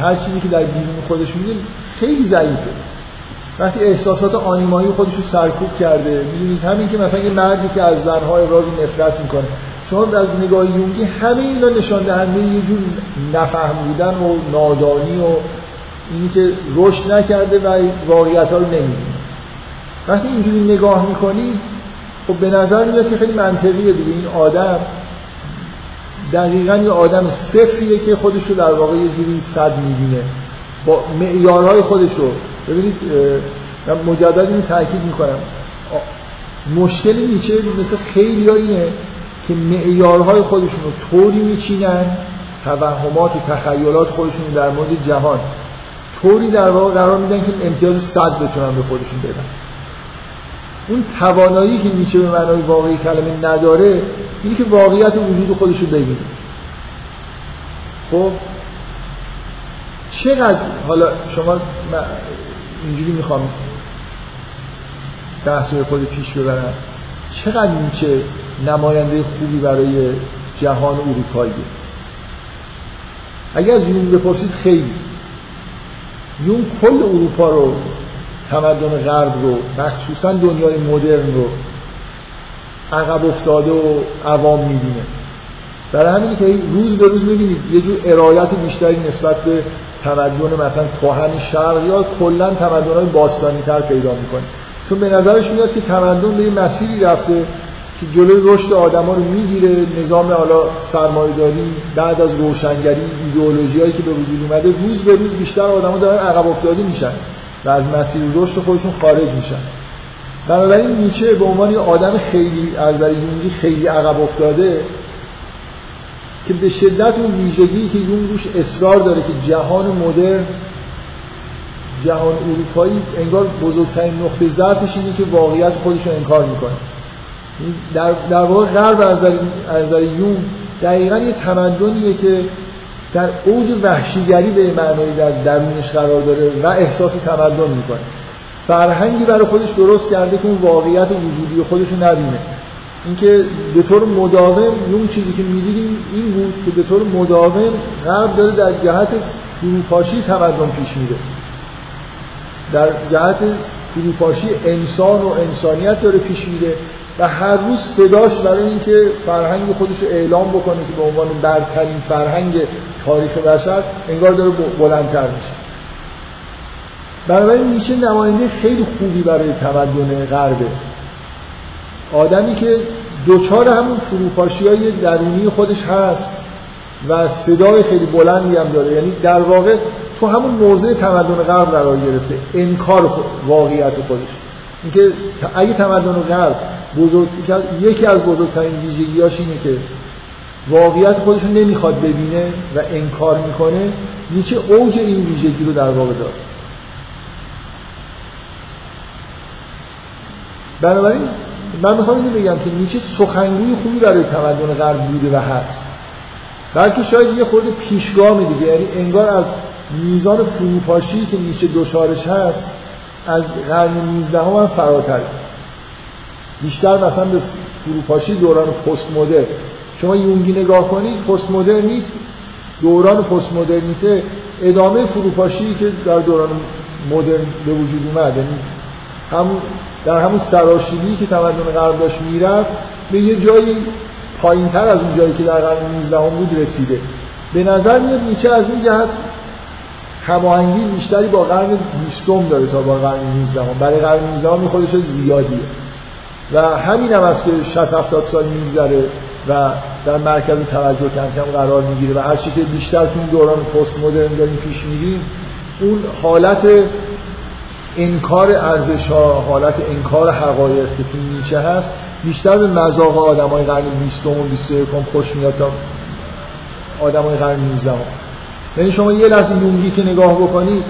هر چیزی که در بیرون خودش میدین خیلی ضعیفه وقتی احساسات آنیمایی خودش رو سرکوب کرده می‌دونید؟ همین که مثلا یه مردی که از زنهای ابراز نفرت می‌کنه. شما از نگاه یونگی همه اینا نشان دهنده یه جور نفهم بودن و نادانی و اینی که رشد نکرده و واقعیت ها رو نمی‌دونه وقتی اینجوری نگاه می‌کنی خب به نظر میاد که خیلی منطقیه دیگه. این آدم دقیقا یه آدم صفریه که خودش رو در واقع یه جوری صد می‌بینه. با معیارهای خودش رو ببینید من مجدد اینو تاکید می‌کنم. مشکل نیچه مثل خیلی ها اینه که معیارهای خودشون رو طوری میچینن توهمات و تخیلات خودشون در مورد جهان طوری در واقع قرار میدن که امتیاز صد بتونن به خودشون بدن. اون توانایی که نیچه به معنای واقعی کلمه نداره اینه که واقعیت وجود خودش رو ببینه. خب؟ چقدر؟ حالا شما اینجوری می‌خوام بحث خود پیش ببرم. چقدر نیچه نماینده خوبی برای جهان اروپاییه اگر از یون بپرسید خیلی. یون کل اروپا رو تمدن غرب رو مخصوصا دنیای مدرن رو عقب افتاده و عوام می‌بینه. برای همینی که روز به روز می‌بینید یه جور ارایت بیشتری نسبت به تمدن مثلا کهن شرق یا کلا تمدن باستانی تر پیدا می‌کنه. چون به نظرش میاد که تمدن به مسیری رفته که جلوی رشد آدما رو می‌گیره نظام حالا سرمایه‌داری بعد از روشنگری ایدئولوژیایی که به وجود اومده روز به روز بیشتر آدما دارن عقب افتاده میشن و از مسیر رشد خودشون خارج میشن. بنابراین نیچه به عنوان یه آدم خیلی از یونگی خیلی عقب افتاده که به شدت اون ویژگی که یون روش اصرار داره که جهان مدرن جهان اروپایی انگار بزرگترین نقطه ضعفش اینه که واقعیت خودش رو انکار می‌کنه. در, در واقع غرب از نظر یون دقیقا یه تمدنیه که در اوج وحشیگری به معنایی در درونش قرار داره و احساس تمدن می‌کنه. فرهنگی برای خودش درست کرده که اون واقعیت وجودی خودش رو نبینه. اینکه به طور مداوم اون چیزی که می‌دیدیم این بود که به طور مداوم غرب داره در جهت فروپاشی تمدن پیش میره. در جهت فروپاشی انسان و انسانیت داره پیش میره و هر روز صداش برای اینکه فرهنگ خودش رو اعلام بکنه که به عنوان برترین فرهنگ تاریخ بشر انگار داره بلندتر میشه. بنابراین میشه نماینده خیلی خوبی برای تمدن غربه آدمی که دوچار همون فروپاشی های درونی خودش هست و صدای خیلی بلندی هم داره. یعنی در واقع تو همون موضع تمدن غرب قرار گرفته انکار واقعیت خودش. اینکه اگه تمدن غرب بزرگ یکی از بزرگترین ویژگیاش اینه که واقعیت خودش رو نمی‌خواد ببینه و انکار می‌کنه نیچه اوج این ویژگی رو در واقع داره. بنابراین من می‌خوام اینو بگم که نیچه سخنگوی خوبی برای تمدن غرب بوده و هست. بلکه شاید یه خورده پیشگام دیگه. یعنی انگار از میزان فروپاشی که نیچه دوشارش هست از قرن 19 هم فراتر. بیشتر مثلا به فروپاشی دوران پست مدرن شما یونگی نگاه کنید پست مدرن نیست. دوران پست مدرنیته ادامه فروپاشی که در دوران مدرن به وجود اومد. یعنی همون در همون سراشیبی که تمدن غرب داشت می‌رفت به یه جایی پایین تر از اون جایی که در قرن 19 بود رسیده. به نظر میاد نیچه از این جهت هماهنگی بیشتری با قرن 20 داره تا با قرن 19 برای قرن 19 خودش زیادیه. و همین هم است که 60 70 سال میگذره و در مرکز توجه کم کم قرار می‌گیره و هر چی که بیشتر تو دوران پست مدرن داریم پیش میریم اون حالت انکار ارزش ها حالت انکار حقایق که تو نیچه هست بیشتر به مذاق آدمای قرن 20 و 21 خوش میاد تا آدمای قرن 19 یعنی شما یه لحظه یونگی که نگاه بکنید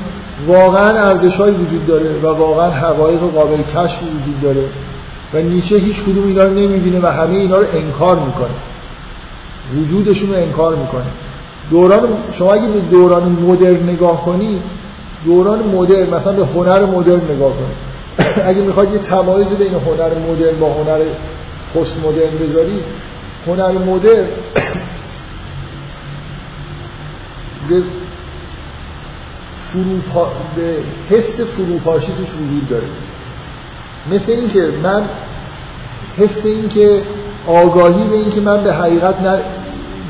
واقعا ارزش وجود داره و واقعا حقایق قابل کشف وجود داره و نیچه هیچ کدوم اینا رو نمی‌بینه و همه اینا رو انکار می‌کنه. وجودشون رو انکار می‌کنه. دوران شما اگه به دوران مدرن نگاه کنید دوران مدرن مثلا به هنر مدرن نگاه کنید. اگه می‌خواید یه تمایز بین هنر مدرن با هنر پست مدرن بذارید هنر مدرن به فروپا... به حس فروپاشی توش وجود داره. مثل اینکه من حس اینکه آگاهی به اینکه من به حقیقت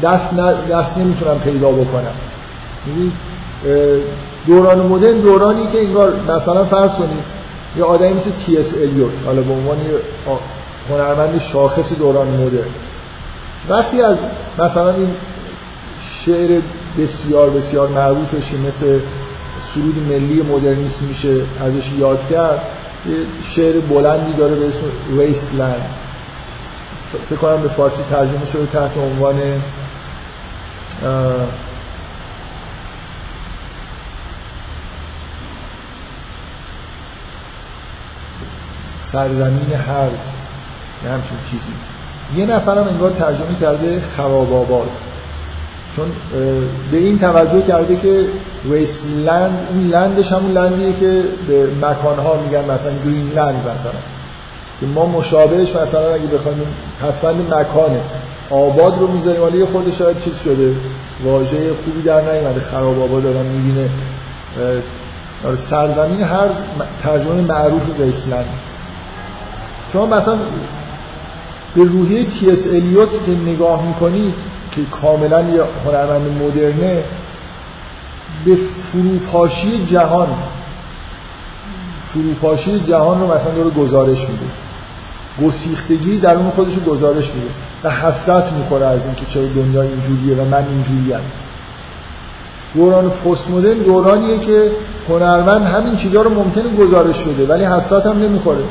دست, دست نمی‌تونم پیدا بکنم. دوران مدرن دورانی که انگار مثلا فرض کنید یه آدمی مثل تی اس الیوت حالا به عنوان هنرمند شاخص دوران مدرن وقتی از مثلا این شعر بسیار بسیار معروفش که مثل سرود ملی مدرنیسم میشه ازش یاد کرد یه شعر بلندی داره به اسم ویست لند فکر کنم به فارسی ترجمه شده تحت عنوان سرزمین هرز یه همچون چیزی. یه نفرم انگار ترجمه کرده خراب آباد چون به این توجه کرده که ویست لند این لندش همون لندیه که به مکانها میگن مثلا گرین لند مثلا. که ما مشابهش مثلا اگه بخوایم پسفند مکانه. آباد رو می‌ذاریم حالا یه خود شاید چیز شده. واژه خوبی در نیومده. خراب آباد آدم می‌بینه. سرزمین هر ترجمه معروف به اسلند شما مثلا به روحیه تی اس الیوت که نگاه می‌کنید که کاملا یه هنرمند مدرنه به فروپاشی جهان فروپاشی جهان رو مثلا داره گزارش میده. گسیختگی در اون خودش رو گزارش میده و حسرت می‌خوره از اینکه چرا دنیا اینجوریه و من اینجوریم. دوران پست مدرن دورانیه که هنرمند همین چیزها رو ممکنه گزارش بده ولی حسرت هم نمی‌خوره.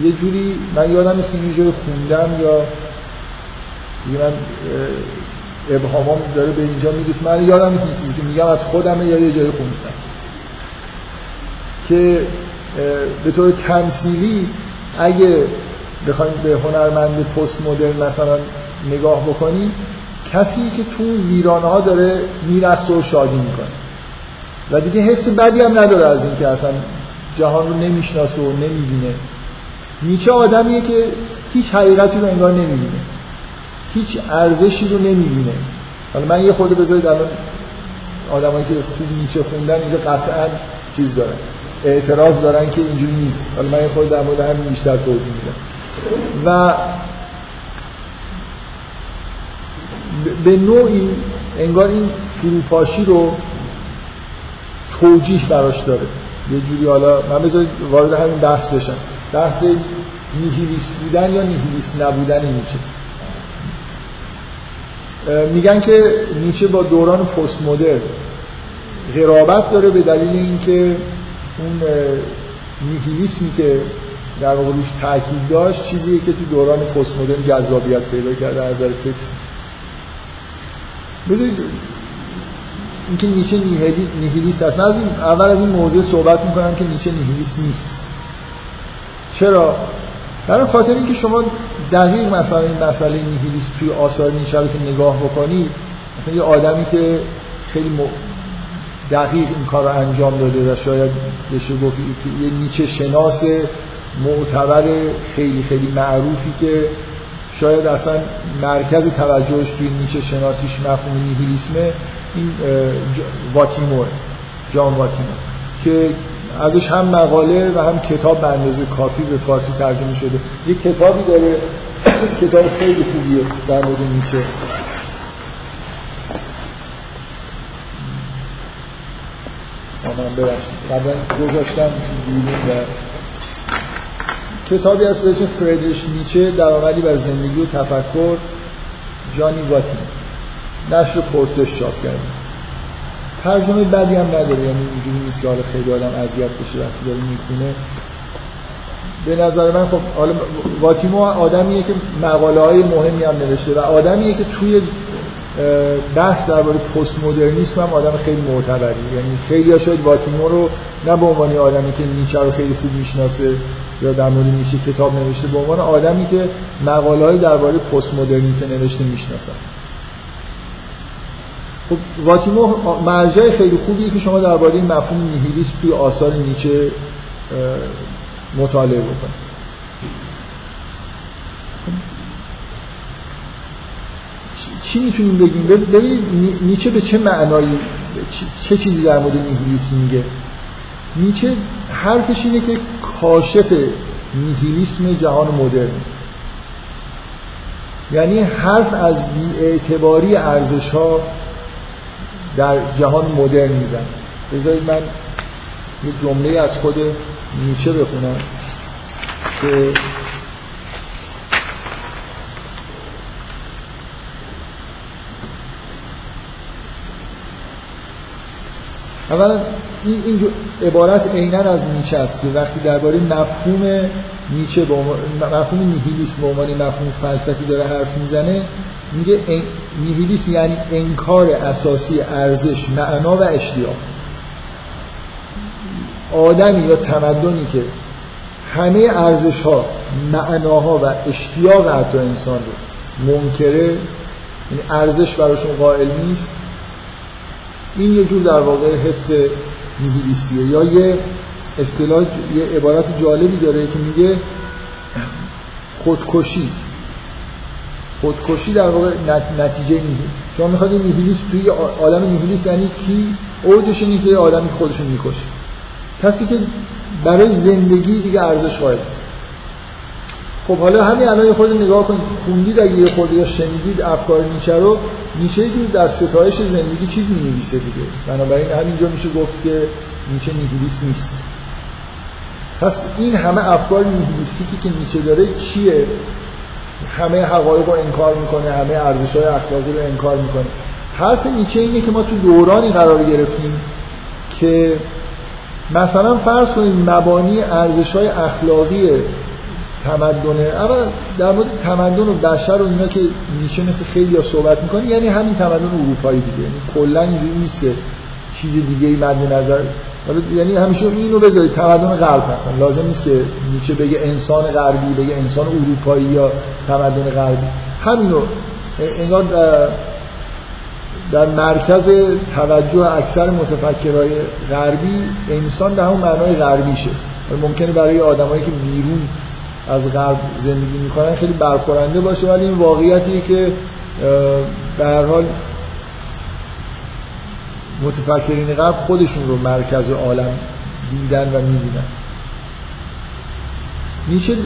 یه جوری من یادم نیست که یه جای خوندم یا یه من ابهامام داره به اینجا می‌رسه. من یادم نیست چیزی که میگم از خودمه یا یه جای خوندم. که به طور تمثیلی اگه بخوایم به هنرمند پست مدرن مثلا نگاه بکنیم کسی که تو ویرانه ها داره می‌رسه و شادی می‌کنه. و دیگه حس بدی هم نداره از اینکه اصلا جهان رو نمی‌شناسه و نمی‌بینه. نیچه آدمیه که هیچ حقیقتی رو انگار نمی‌بینه. هیچ ارزشی رو نمی‌بینه. حالا من یه خورده بذارید الان آدمایی که خوب نیچه خوندن اینجا قطعا چیز دارن. اعتراض دارن که اینجوری نیست. حالا من یه خورده در مورد همین بیشتر توضیح میدم. و به نوعی انگار این فروپاشی رو توجیه براش داره. یه جوری حالا من بذارید وارد همین بحث بشم. بحث نیهیلیست بودن یا نیهیلیست نبودن نیچه. میگن که نیچه با دوران پست مدرن غرابت داره به دلیل اینکه اون نیهیلیسمی که در واقع روش تاکید داشت چیزیه که تو دوران پست مدرن جذابیت پیدا کرده از نظر فکر. بذارید اینکه نیچه نیهیلیست هست. من از اول از این موضوع صحبت می‌کنم که نیچه نیهیلیست نیست. چرا؟ برای خاطر اینکه شما دقیق مثلا این مسئله نیهیلیست توی آثار نیچه رو که نگاه بکنید مثلا یه آدمی که خیلی م... دقیق این کار رو انجام داده و شاید بشه گفت یه نیچه شناس معتبر خیلی خیلی معروفی که شاید اصلا مرکز توجهش توی نیچه شناسیش مفهوم نیهیلیسمه این واتیمو جان واتیمو که ازش هم مقاله و هم کتاب به اندازه کافی به فارسی ترجمه شده. یک کتابی داره. کتاب خیلی خوبیه. در مورد نیچه. من قبلا گذاشتم بیرون کتابی هست به اسم فردریش نیچه درآمدی بر زندگی و تفکر. جانی واتین. نشر پرسش چاپ کرده ترجمه بدی هم نداره یعنی اینجوری نیست که حالا خیلی آدم اذیت بشه وقتی داره می‌خونه. به نظر من خب حالا واتیمو آدمیه که مقاله های مهمی هم نوشته و آدمیه که توی بحث درباره پست مدرنیسم هم آدم خیلی معتبری یعنی خیلی ها شاید واتیمو رو نه به عنوان آدمی که نیچه رو خیلی خوب می‌شناسه یا در مورد نیچه کتاب نوشته به عنوان آدمی که مقاله های درباره پست مدرنیته نوشته می‌شناسن. خب واتیمو مرجع خیلی خوبیه که شما درباره این مفهوم نیهیلیسم توی آثار نیچه مطالعه بکنید. چی می‌تونیم بگیم؟ ببینید نیچه به چه معنایی چه چیزی در مورد نیهیلیسم میگه؟ نیچه حرفش اینه که کاشف نیهیلیسم جهان مدرن. یعنی حرف از بیاعتباری ارزش ها در جهان مدرن میزن. بذارید من یه جمله از خود نیچه بخونم که اولا این, این عبارت عینا از نیچه است که وقتی درباره مفهوم نیچه به مفهوم نیهیلیسم به عنوان مفهوم فلسفی داره حرف می‌زنه میگه نیهیلیسم یعنی انکار اساسی ارزش معنا و اشتیاق. آدمی یا تمدنی که همه ارزش ها معناها و اشتیاق حتی انسان رو منکره یعنی ارزش براشون قائل نیست این یه جور در واقع حس نیهیلیستیه یا یه اصطلاح یه عبارت جالبی داره که میگه خودکشی. خودکشی در واقع نتیجه نیهی شما می‌خواد نیهیلیست توی آدم نیهیلیست یعنی کی؟ اوجش اینه که آدمی خودشون می‌کشه. کسی که برای زندگی دیگه ارزش قائل نیست. خب حالا همین الان یه خورده نگاه کنید. خوندید اگه یه خورده یا شنیدید افکار نیچه رو نیچه جور در ستایش زندگی چیز می نویسه دیگه. بنابراین همینجا میشه گفت که نیچه نیهیلیست نیست. پس این همه افکار نیهیلیستیکی که نیچه داره چیه؟ همه حقایق رو انکار می‌کنه همه ارزش های اخلاقی رو انکار می‌کنه. حرف نیچه اینه که ما تو دورانی قرار گرفتیم که مثلا فرض کنید مبانی ارزش های اخلاقی تمدن اول در مورد تمدن و بشر و اینا که نیچه مثل خیلی صحبت می‌کنه یعنی همین تمدن اروپایی دیگه. یعنی کلا اینجوری نیست که چیز دیگه ای مد نظر یعنی همیشه اینو بذارید تمدن غرب هستن. لازم نیست که نیچه بگه انسان غربی بگه انسان اروپایی یا تمدن غربی. همینو انگار در, در مرکز توجه اکثر متفکرهای غربی انسان به همون معنای غربیشه. ممکنه برای آدمایی که بیرون از غرب زندگی می‌کنن خیلی برخورنده باشه ولی این واقعیتیه که به هر حال متفکرین غرب خودشون رو مرکز عالم دیدن و می‌بینن. نیچه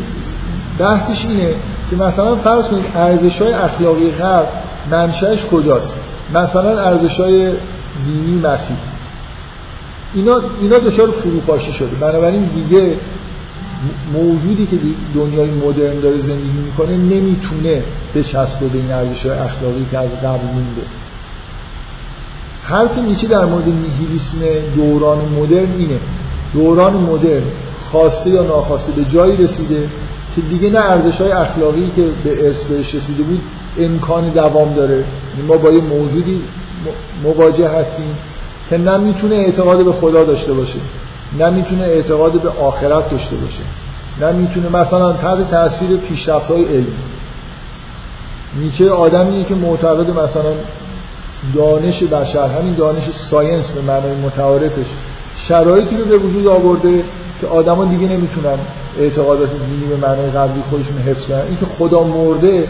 بحثش اینه که مثلا فرض کنید ارزش های اخلاقی غرب منشأش کجاست؟ مثلا ارزش های دینی مسیح. اینا اینا دچار فروپاشی شده. بنابراین دیگه موجودی که دنیای مدرن داره زندگی می‌کنه نمی‌تونه بچسبه به این ارزش های اخلاقی که از قبل مونده. حرف نیچه در مورد نیهیلیسم دوران مدرن اینه. دوران مدرن خواسته یا ناخواسته به جایی رسیده که دیگه نه ارزش های اخلاقی که به ارث بهش رسیده بود امکان دوام داره. یعنی ما با یه موجودی مواجه هستیم که نه می‌تونه اعتقاد به خدا داشته باشه نه می‌تونه اعتقاد به آخرت داشته باشه نه می‌تونه مثلا تحت تاثیر پیشرفت های علمی. نیچه آدمیه که معتقد مثلا دانش بشر همین دانش ساینس به معنای متعارفش شرایطی رو به وجود آورده که آدما دیگه نمی‌تونن اعتقادات دینی به معنای قبلی خودشون حفظ کنن. اینکه خدا مرده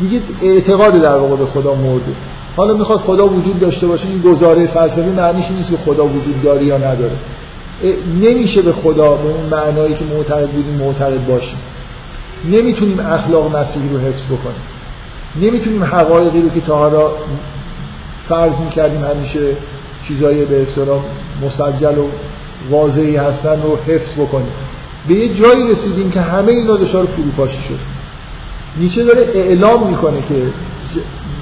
دیگه اعتقاد در واقع به خدا مرده. حالا می‌خواد خدا وجود داشته باشه این گزاره فلسفی معنیش نیست که خدا وجود داره یا نداره. نمیشه به خدا به اون معنایی که معتقد بودیم معتقد باشیم. نمی‌تونیم اخلاق مسیحی رو حفظ بکنیم. نمی‌تونیم حقایقی رو که تا حالا فرض می‌کردیم همیشه چیزای به اصطلاح مسجل و واضحی هستن رو حفظ بکنیم. به یه جایی رسیدیم که همه اینا دچار فروپاشی شد. نیچه داره اعلام می‌کنه که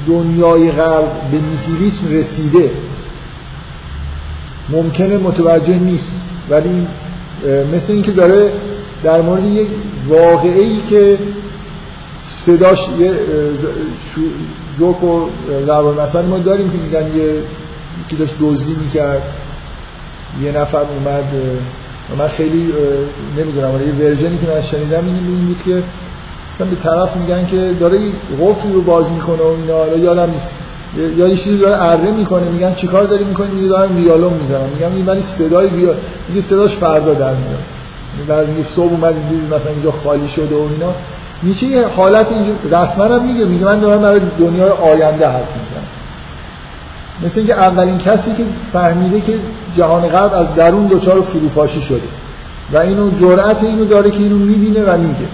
دنیای غرب به نیهیلیسم رسیده. ممکنه متوجه نیست ولی مثل اینکه داره در مورد یک واقعه ای که صداش یه جوک و ضرب مثلا ما داریم که میگن یه یکی داشت دزدی می‌کرد. یه نفر اومد من خیلی نمی‌دونم ولی یه ورژنی که من شنیدم این بود که مثلا به طرف میگن که داره قفلی رو باز می‌کنه و اینا یادم نیست. یا یه چیزی داره اره می‌کنه میگن چیکار داری می‌کنی؟ میگه دارم ویالون می‌زنم. میگم این ولی صدای ویا میگه صداش فردا در میاد. یعنی بعضی صبح اومد مثلا اینجا خالی شده و اینا. نیچه یه حالت اینجا رسما هم میگه میگه من دارم برای دنیای آینده حرف می‌زنم. مثل اینکه اولین کسی که فهمیده که جهان غرب از درون دچار فروپاشی شده و اینو جرأت اینو داره که اینو می‌بینه و میگه.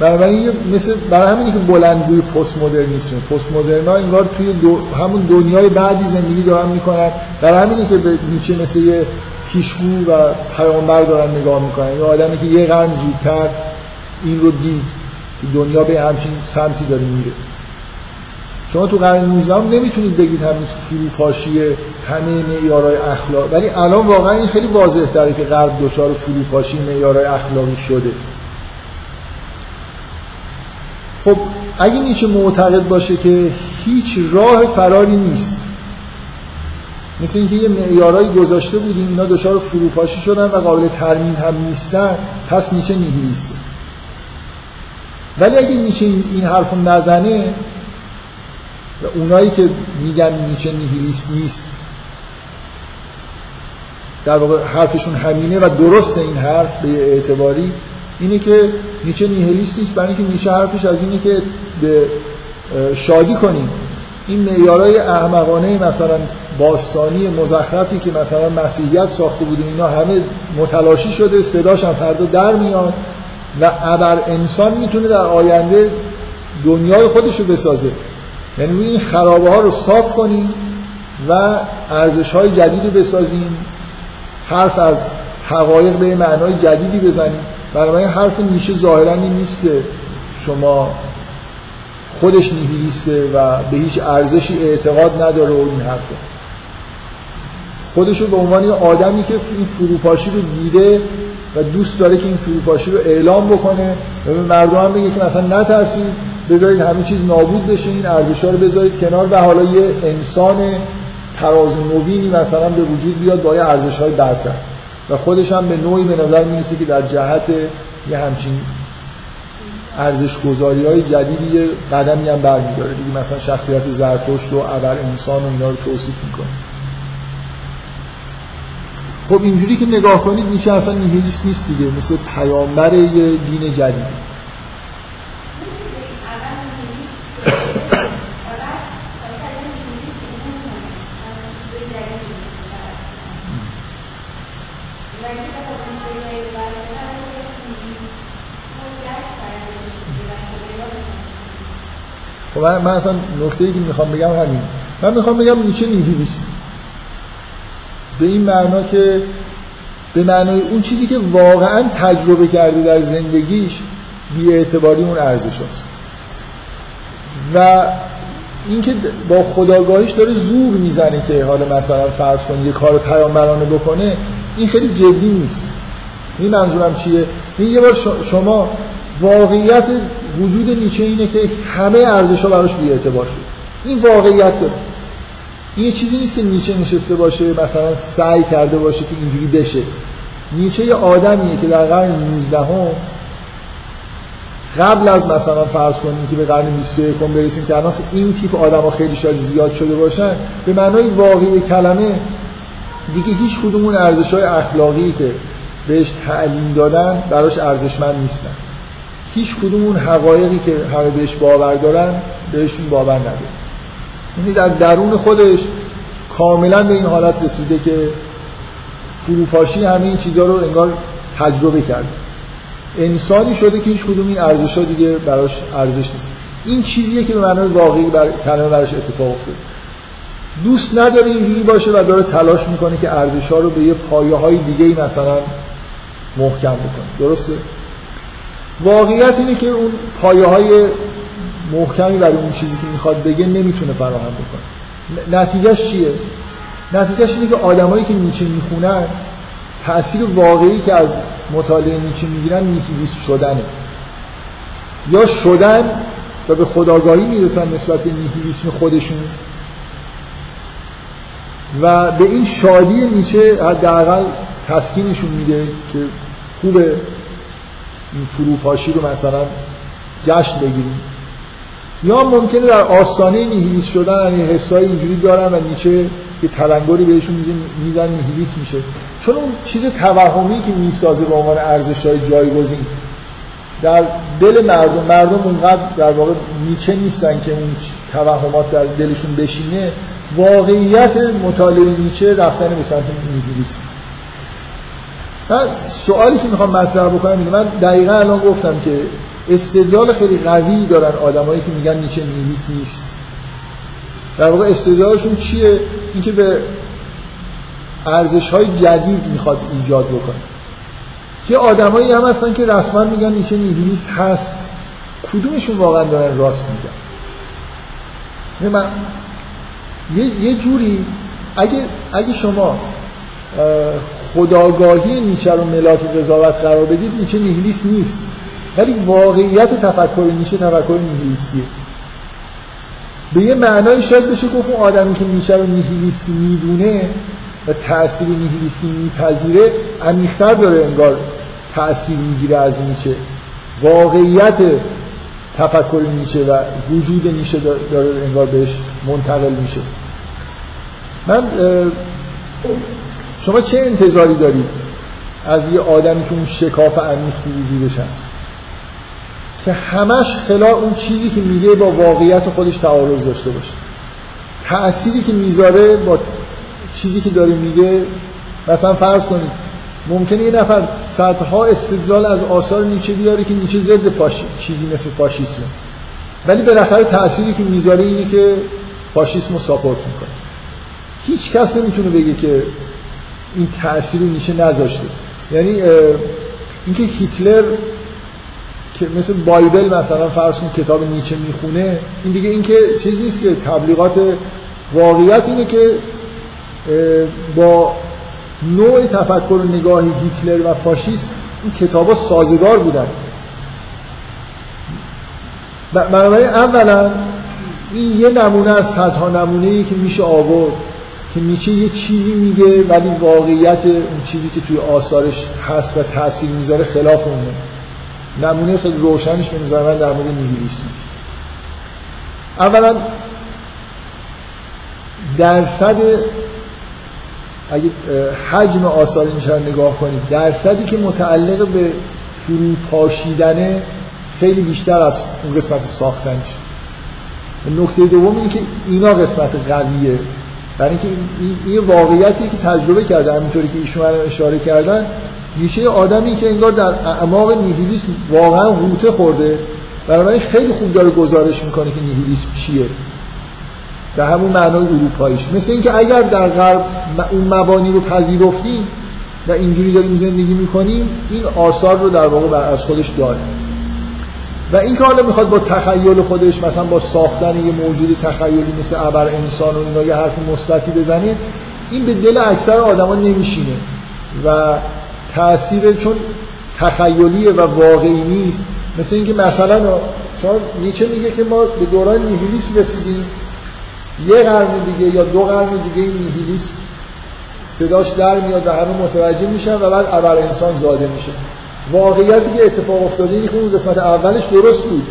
برای مثل برای همینی که بلندگوی پست مدرنیسم پست مدرنا انگار توی دو همون دنیای بعدی زندگی دارن می‌کنن. برای همینی که به نیچه مثل یه پیشگو و پیامبر دارن نگاه می‌کنن. یه آدمی که یه قرن زودتر این رو دید که دنیا به همچین سمتی داره میره. شما تو قرن 19 نمی‌تونید بگید هنوز فروپاشی همه معیارهای اخلاق. ولی الان واقعا این خیلی واضح تره که غرب دچار فروپاشی معیارهای اخلاقی شده. خب اگه نیچه معتقد باشه که هیچ راه فراری نیست. مثل اینکه یه معیارایی گذاشته بودیم اینا دچار فروپاشی شدن و قابل ترمیم هم نیستن پس نیچه نیهیلیسته ولی اگه نیچه این حرف نزنه و اونایی که میگن نیچه نیهیلیست نیست در واقع حرفشون همینه و درست این حرف به اعتباری اینه که نیچه نیهلیست نیست برای اینکه نیچه حرفش از اینه که به شادی کنیم. این معیارهای احمقانه مثلا باستانی مزخرفی که مثلا مسیحیت ساخته بود اینا همه متلاشی شده صداش هم فردا در میاد و ابر انسان می‌تونه در آینده دنیای خودش رو بسازه. یعنی این خرابه ها رو صاف کنیم و ارزش های جدید رو بسازیم حرف از حقایق به معنای جدیدی بزنیم. برای حرف نیشه ظاهرا نیست که شما خودش نیهیلیسته و به هیچ ارزشی اعتقاد نداره و این حرفه. خودشو به عنوان یه آدمی که این فروپاشی رو دیده و دوست داره که این فروپاشی رو اعلام بکنه و به مردم هم بگه که مثلا نترسید بذارید همه چیز نابود بشه این ارزش رو بذارید کنار و حالا یه انسان تراز نوینی مثلا به وجود بیاد با یه ارزش های برتر. و خودش هم به نوعی به نظر می‌رسه که در جهت یه همچین ارزش گذاری های جدیدی یه قدمی هم برمیداره. دیگه مثلا شخصیت زرتشت و ابر انسان و اینا رو توصیف می‌کنه. خب اینجوری که نگاه کنید میشه اصلا نیهیلیست نیست دیگه. مثل پیامبر یه دین جدید من, من اصلا نکته ای که می‌خوام بگم همین. من می‌خوام بگم نیچه نیهیلیست به این معنا که به معنای اون چیزی که واقعا تجربه کرده در زندگیش بی اعتباری اون ارزش هست و اینکه با خداگاهیش داره زور می‌زنه که حالا مثلا فرض کن یه کار پیامبرانه بکنه این خیلی جدی نیست. این منظورم چیه؟ این یه بار شما واقعیت وجود نیچه اینه که همه ارزش ها براش بی شد. این واقعیت داره. این چیزی نیست که نیچه نشسته باشه مثلا سعی کرده باشه که اینجوری بشه. نیچه یه آدمیه که در قرن 19 هم قبل از مثلا فرض کنیم که به قرن 21 برسیم که الان این تیپ آدم ها خیلی شاید زیاد شده باشن به معنای واقعی کلمه دیگه هیچ اون ارزش های اخلاقی که بهش تعلیم دادن براش ارزشمند نیستن. هیچ کدوم اون حقایقی که همه بهش باور دارن بهشون باور نداره یعنی در درون خودش کاملا به این حالت رسیده که فروپاشی همه این چیزها رو انگار تجربه کرده. انسانی شده که هیچ کدوم این ارزش ها دیگه براش ارزش نیست. این چیزیه که به معنای واقعی بر... کلمه براش اتفاق افتاد دوست نداره اینجوری باشه و داره تلاش می‌کنه که ارزش ها رو به یه پایه های دیگه ای مثلا محکم بکنه. درسته؟ واقعیت اینه که اون پایه های محکمی برای اون چیزی که می‌خواد بگه نمی‌تونه فراهم بکنه. نتیجهش چیه؟ نتیجهش اینه که آدمایی که نیچه می‌خونن تاثیر واقعی که از مطالعه نیچه می‌گیرن نیهیلیست شدنه. یا شدن و به خداگاهی می‌رسن نسبت به نیهیلیسم خودشون و به این شادی نیچه حداقل تسکینشون میده که خوبه. این فروپاشی رو مثلا جشن بگیریم. یا ممکنه در آستانه نیهیلیست شدن یعنی حسای اینجوری دارن و نیچه یه تلنگری بهشون میزن نیهیلیست میشه. چون اون چیز توهمی که می‌سازه به عنوان ارزش های جایگزین در دل مردم مردم اونقدر در واقع نیچه نیستن که اون توهمات در دلشون بشینه واقعیت مطالعه نیچه رفتن به سمت نیهیلیسم. من سوالی که می‌خوام مطرح بکنم اینه. من دقیقا الان گفتم که استدلال خیلی قوی دارن آدمایی که میگن نیچه نیهیلیست نیست. در واقع استدلالشون چیه؟ اینکه به ارزش های جدید می‌خواد ایجاد بکنه. که آدمایی هم هستن که رسما میگن نیچه نیهیلیست هست. کدومشون واقعا دارن راست میگن؟ من یه, یه جوری اگه, اگه شما خداگاهی نیچه رو ملاک قضاوت قرار بدید نیچه نیهیلیست نیست. ولی واقعیت تفکر نیچه تفکر نیهیلیستیه به یه معنای شاید بشه گفت اون آدمی که نیچه رو نیهیلیست می‌دونه و تأثیر نیهیلیستی میپذیره عمیق‌تر داره انگار تأثیر می‌گیره از نیچه واقعیت تفکر نیچه و وجود نیچه داره انگار بهش منتقل میشه. من شما چه انتظاری دارید از یه آدمی که اون شکاف عمیق تو وجودش هست؟ که همش خلا اون چیزی که میگه با واقعیت خودش تعارض داشته باشه. تأثیری که می‌ذاره با چیزی که داره میگه مثلا فرض کنید ممکنه یه نفر صدها استدلال از آثار نیچه بیاره که نیچه ضد فاشی... چیزی مثل فاشیسمه ولی بالاخره تأثیری که می‌ذاره اینه که فاشیسم رو ساپورت می‌کنه. هیچ کس نمی‌تونه بگه که این تأثیر رو نیچه نذاشته. یعنی اینکه هیتلر که مثل بایبل مثلا فرض کن کتاب نیچه می‌خونه این دیگه اینکه چیز نیست که تبلیغات واقعیت اینه که با نوع تفکر و نگاه هیتلر و فاشیسم این کتابا سازگار بودن. بنابراین اولا این یه نمونه از صدها نمونه ای که میشه آورد. که نیچه یه چیزی میگه ولی واقعیت اون چیزی که توی آثارش هست و تاثیر می‌ذاره خلاف اونه نمونه. خیلی روشنش به نظر من در مورد نیهیلیسم. اولا درصد اگه حجم آثار نیچه رو نگاه کنید درصدی که متعلق به فروپاشیدنه خیلی بیشتر از اون قسمت ساختنش. نکته دوم اینه که اینا قسمت قویه. برای اینکه این, واقعیتی که تجربه کرده همینطوری که ایشون اشاره کردن نیچه آدمی که انگار در اعماق نیهیلیسم واقعا غوطه خورده برای خیلی خوب داره گزارش می‌کنه که نیهیلیسم چیه. به همون معنای اروپاییش. مثل اینکه اگر در غرب اون مبانی رو پذیرفتیم و اینجوری داریم زندگی می‌کنیم این آثار رو در واقع از خودش داره. و این که حالا می‌خواد با تخیل خودش مثلا با ساختن یه موجود تخیلی مثل ابر انسان و اینا یه حرف مثبتی بزنه این به دل اکثر آدما نمیشینه. و تاثیر چون تخیلیه و واقعی نیست. مثل اینکه مثلا شما نیچه میگه که ما به دوران نیهیلیسم رسیدیم. یه قرن دیگه یا دو قرن دیگه این نیهیلیسم صداش در میاد و همه متوجه میشن و بعد ابر انسان زاده میشه. واقعیتی که اتفاق افتاده اینه که اون قسمت اولش درست بود.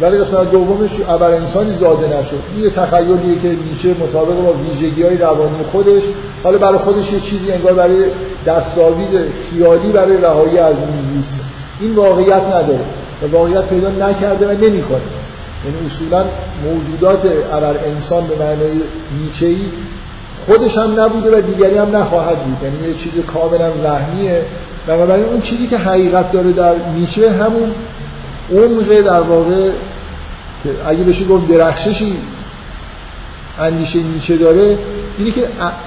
ولی قسمت دومش ابر انسانی زاده نشد. این یه تخیلیه که نیچه مطابق با ویژگی های روانی خودش حالا برای خودش یه چیزی انگار برای دستاویز خیالی برای رهایی از نیهیلیسم این واقعیت نداره و واقعیت پیدا نکرده و نمی‌کنه. یعنی اصولا موجودات ابر انسان به معنای نیچه‌ای خودش هم نبوده و دیگری هم نخواهد بود. یعنی یه چیز کاملا وهمیه. بنابراین اون چیزی که حقیقت داره در نیچه همون عمق در واقع که اگه بشه گفت درخششی اندیشه نیچه داره اینی که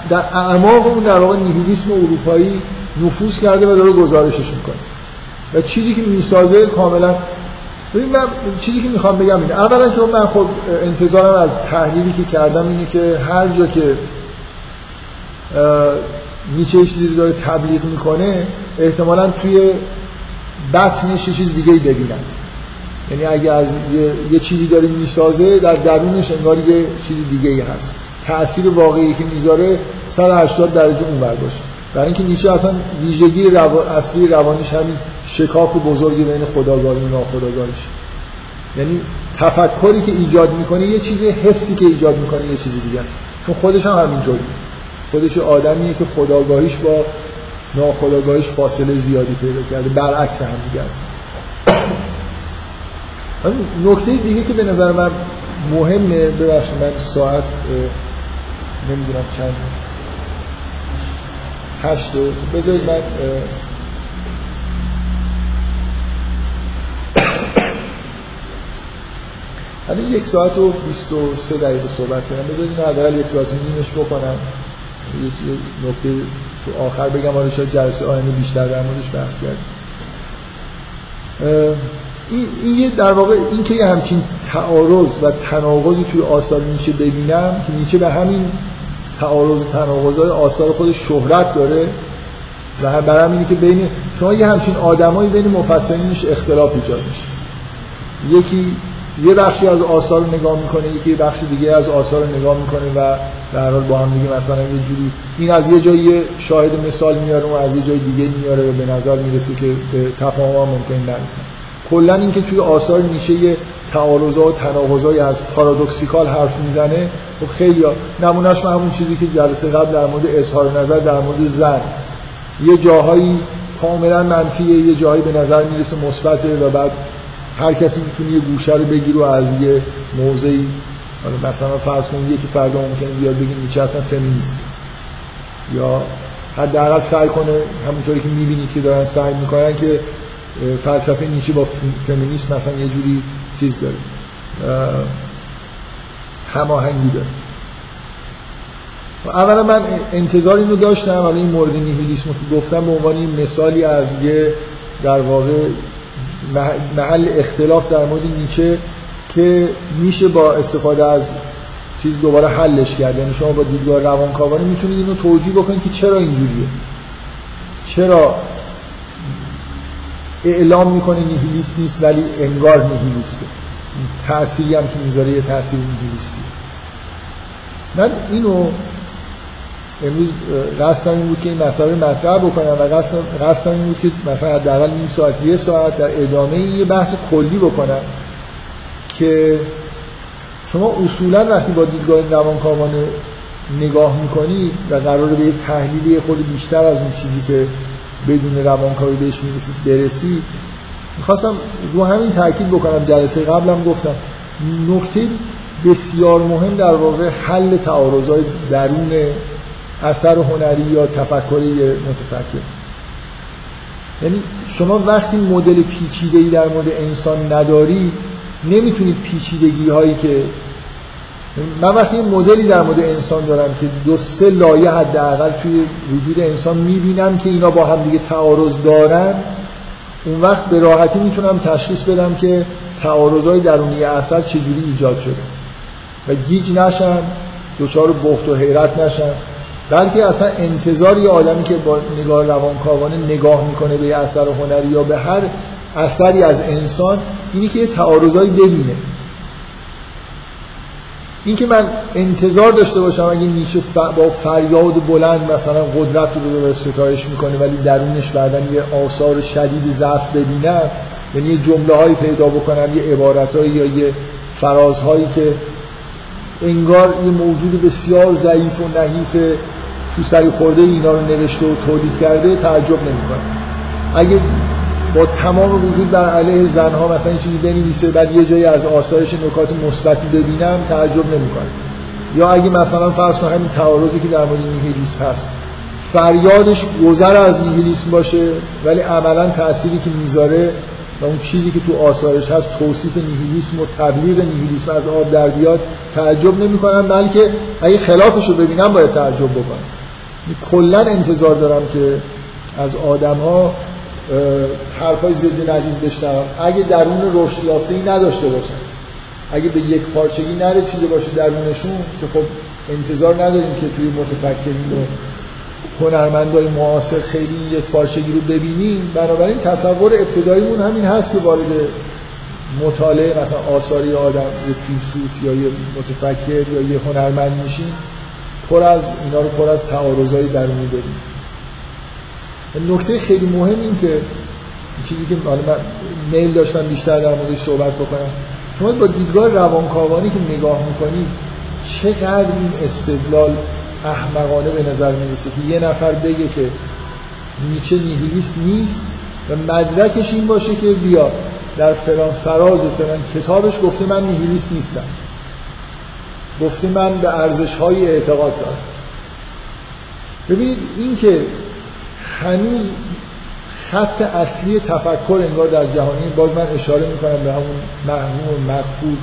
در اعماق اون در واقع نیهیلیسم اروپایی نفوذ کرده و داره گزارشش می‌کنه. و چیزی که می‌سازه کاملا ببین من چیزی که می‌خوام بگم اینه. اولا که من خب انتظارم از تحلیلی که کردم اینه که هر جا که نیچه چیزی رو داره تبلیغ می‌کنه احتمالا توی بطنش یه چیز دیگه ببینن. یعنی اگه از یه, یه چیزی داره می‌سازه در درونش انگار یه چیز دیگه ای هست. تأثیر واقعی که می‌ذاره 180 درجه اونور باشه. برای اینکه نیچه اصلا ویژگی رو... اصلی روانیش همین شکاف بزرگی بین خداگاهی و ناخداگاهیش. یعنی تفکری که ایجاد می‌کنه یه چیز حسی که ایجاد می‌کنه یه چیز دیگه است. چون خودش هم همینطوری خودش آدمیه که خداگاهیش با ناخداگاهیش فاصله زیادی پیدا کرده. برعکس هم دیگه است. نکته دیگه که به نظر من مهمه ببخشید من ساعت نمی‌دونم چند. هشت بذارید من حالا یک ساعت و 23 دقیقه صحبت کردم. بذارید این حداقل یک ساعت نیمش بکنم. یه نکته تو آخر بگم حالا شاید جلسه آینده بیشتر در موردش بحث کردیم. این یه در واقع این که همچین تعارض و تناقضی توی آثار نیچه ببینم که نیچه به همین تعارض و تناقضای آثار خودش شهرت داره و برام اینه که بین شما یه همچین آدمایی بین مفسرینش اختلاف ایجاد میشه. یکی یه بخشی از آثار رو نگاه می‌کنه یکی یه بخشی دیگه از آثار رو نگاه می‌کنه و در حال با هم دیگه مثلا یه جوری این از یه جایی شاهد مثال میاره و از یه جای دیگه میاره و به نظر می‌رسه که به تفاهم هم ممکن نرسن کلا اینکه توی آثار نیچه یه تعارضا و تناقضایی از پارادوکسیکال حرف می‌زنه و خیلی نمونهش من همون چیزی که جلسه قبل در مورد اظهار نظر در مورد زن. یه جاهایی کاملا منفیه یه جایی به نظر می‌رسه مثبته و بعد هر کسی می‌تونه یه گوشه رو بگیره و از یه موضعی مثلا فرض کنید یکی فردا ممکنه بیاد بگیم نیچه اصلا فمینیست. یا حداقل سعی کنه همونطوری که می‌بینید که دارن سعی می‌کنن که فلسفه نیچه با فمینیسم مثلا یه جوری چیز داره هماهنگی داره. اولا من انتظار اینو داشتم ولی این مورد نیهیلیسم که گفتم به عنوان مثالی از یه در واقع محل اختلاف در مورد نیچه که میشه با استفاده از چیز دوباره حلش کرد. یعنی شما با دیدگاه روانکاوانه می‌تونید اینو توجیه بکنید که چرا اینجوریه. چرا اعلام می‌کنه نیهیلیست نیست ولی انگار نیهیلیسته. تأثیری هم که می‌ذاره یه تأثیر نیهیلیستی. من اینو امروز قصدم این بود که این مسئله مطرح بکنم و قصدم این بود که مثلا حداقل نیم ساعت یه ساعت در ادامه یه بحث کلی بکنم که شما اصولا وقتی با دیدگاه روانکاوانه نگاه می‌کنید و قراره به یه تحلیلی خود بیشتر از اون چیزی که بدون روانکاوی بهش می‌رسید برسید می‌خواستم رو همین تاکید بکنم. جلسه قبلم گفتم نکته بسیار مهم در واقع حل تعارضای درون اثر هنری یا تفکری متفکر. یعنی شما وقتی مدل پیچیده‌ای در مورد انسان نداری نمی‌تونید پیچیدگی هایی که من وقتی یه مدلی در مورد انسان دارم که دو سه لایه حداقل توی وجود انسان می‌بینم که اینا با هم دیگه تعارض دارن اون وقت به راحتی می‌تونم تشخیص بدم که تعارضای درونی اثر چجوری ایجاد شده. و گیج نشم دچار بخت و حیرت نشم. بلکه اصلا انتظار یه آدمی که با نگاه روانکاوانه نگاه می‌کنه به اثر هنری یا به هر اثری از انسان اینی که یه تعارضایی ببینه. این که من انتظار داشته باشم اگه نیچه با فریاد بلند مثلا قدرت رو به ستایش می‌کنه ولی درونش بعدا یه آثار شدید ضعف ببینم یعنی یه جمله هایی پیدا بکنم یه عبارت یا یه فرازهایی که انگار یه موجود بسیار ضعیف و نحیف تو سری خورده اینا رو نوشته و تولید کرده تعجب نمی‌کنم اگه با تمام وجود بر علیه زنها مثلا چیزی بنویسه بعد یه جایی از آثارش نکات مثبتی ببینم تعجب نمی‌کنم یا اگه مثلا فرض کنم همین تعارضی که در مورد نیهیلیسم هست. فریادش گذر از نیهیلیسم باشه ولی عملا تأثیری که می‌ذاره و اون چیزی که تو آثارش هست توصیف نیهیلیسم و تبلیغ نیهیلیسم از آب در بیاد تعجب نمی کنم بلکه اگه خلافش رو ببینم باید تعجب بکنم. کلا انتظار دارم که از آدم ها حرفای ضد نقیض بشنوم. اگه درون رشد یافته ای نداشته باشن اگه به یک پارچگی نرسیده باشه درونشون که خب انتظار نداریم که توی متفکرین و هنرمندای معاصر خیلی یک پارچگی رو ببینیم. بنابراین تصور ابتداییمون همین هست که وارد مطالعه مثلا آثاری آدم یه فیلسوف یا یه متفکر یا یه هنرمند میشیم. پر از اینا رو پر از تعارضای درونی داریم. نکته خیلی مهم این که چیزی که من میل داشتم بیشتر در موردش صحبت بکنم. شما با دیدگاه روانکاوانی که نگاه می‌کنید چقدر این استدلال احمقانه به نظر می‌رسه که یه نفر بگه که نیچه نیهیلیست نیست و مدرکش این باشه که بیا در فلان فراز فلان کتابش گفته من نیهیلیست نیستم. گفته من به ارزش های اعتقاد دارم. ببینید این که هنوز خط اصلی تفکر انگار در جهانی باز من اشاره می‌کنم به همون مرحوم مغفور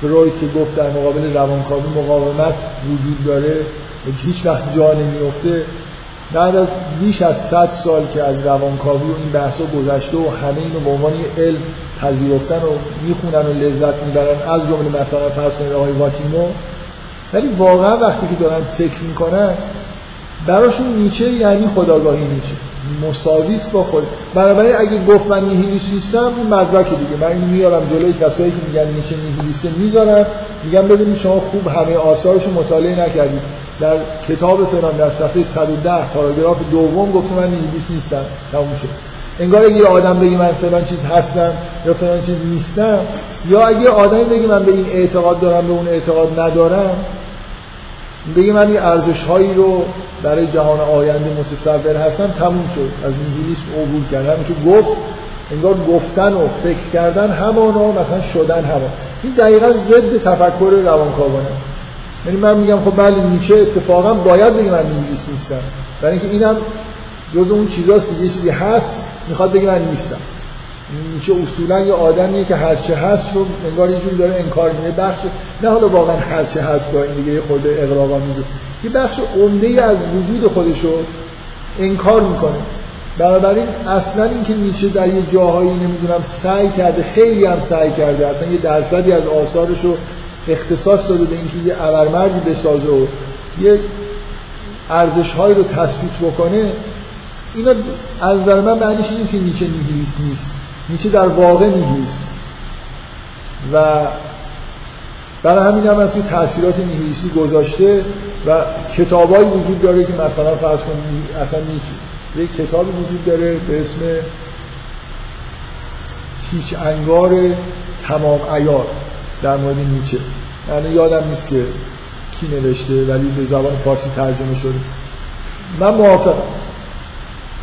فروید که گفت در مقابل روانکاوی مقاومت وجود داره هیچ وقت جا نمیفته بعد از بیش از 100 سال که از روانکاوی و این بحثا گذشته و همه اینو به عنوان علم پذیرفتن و می‌خونن و لذت می‌برن از جمله مثلا فرض کنید آقای واتیمو ولی واقعا وقتی که دارن فکر می‌کنن براشون نیچه یعنی خداگاهی نیچه. مساویست با خود. بنابراین اگه گفت من نیهیلیست نیستم این مدرک دیگه. من اینو میارم جلوی کسایی که میگن نیچه نیهیلیسته می‌ذارم میگم ببینید شما خوب همه آثارشو مطالعه نکردید. در کتاب فلان در صفحه 110 پاراگراف دوم گفته من نیهیلیست نیستم. تموم شد. انگار اگه یه آدم بگی من فلان چیز هستم یا فلان چیز نیستم یا اگه آدمی بگی من به این اعتقاد دارم به اون اعتقاد ندارم بگی من این ارزش هایی رو برای جهان آینده متصور هستم تموم شد. از نیهیلیسم عبور کردم که گفت انگار گفتن و فکر کردن همانا مثلا شدن همان این دقیقا ضد تفکر روانکاوانه است. یعنی من میگم خب بله نیچه اتفاقا باید بگه من نیهیلیست نیستم. برای اینکه اینم جز اون چیزاست یه چیزی هست می‌خواد بگه من نیستم. نیچه اصولا یه آدمیه که هرچه هست رو انگار یه جوری داره انکار می‌کنه بخش نه حالا واقعا هرچه هست با این دیگه یه خود اقراق‌آمیزه یه بخش عمده از وجود خودش رو انکار می‌کنه. بنابراین اصلا اینکه نیچه در یه جاهایی نمی‌دونم سعی کرده خیلی هم سعی کرده اصلا یه درصدی از آثارش رو اختصاص داده به اینکه یه ابرمردی بسازه و یه ارزش هایی رو تثبیت بکنه اینا از نظر من معنیش نیست که نیچه نیهیلیست نیست. نیچه در واقع نیهیلیست و برای همین هم از تاثیرات نیهیلیستی گذاشته و کتابایی وجود داره که مثلا فرض کنید اصلا نیچه یک کتابی وجود داره به اسم هیچ انگار تمام ایار در مورد نیچه. یعنی یادم نیست که کی نوشته ولی به زبان فارسی ترجمه شده. من موافقم.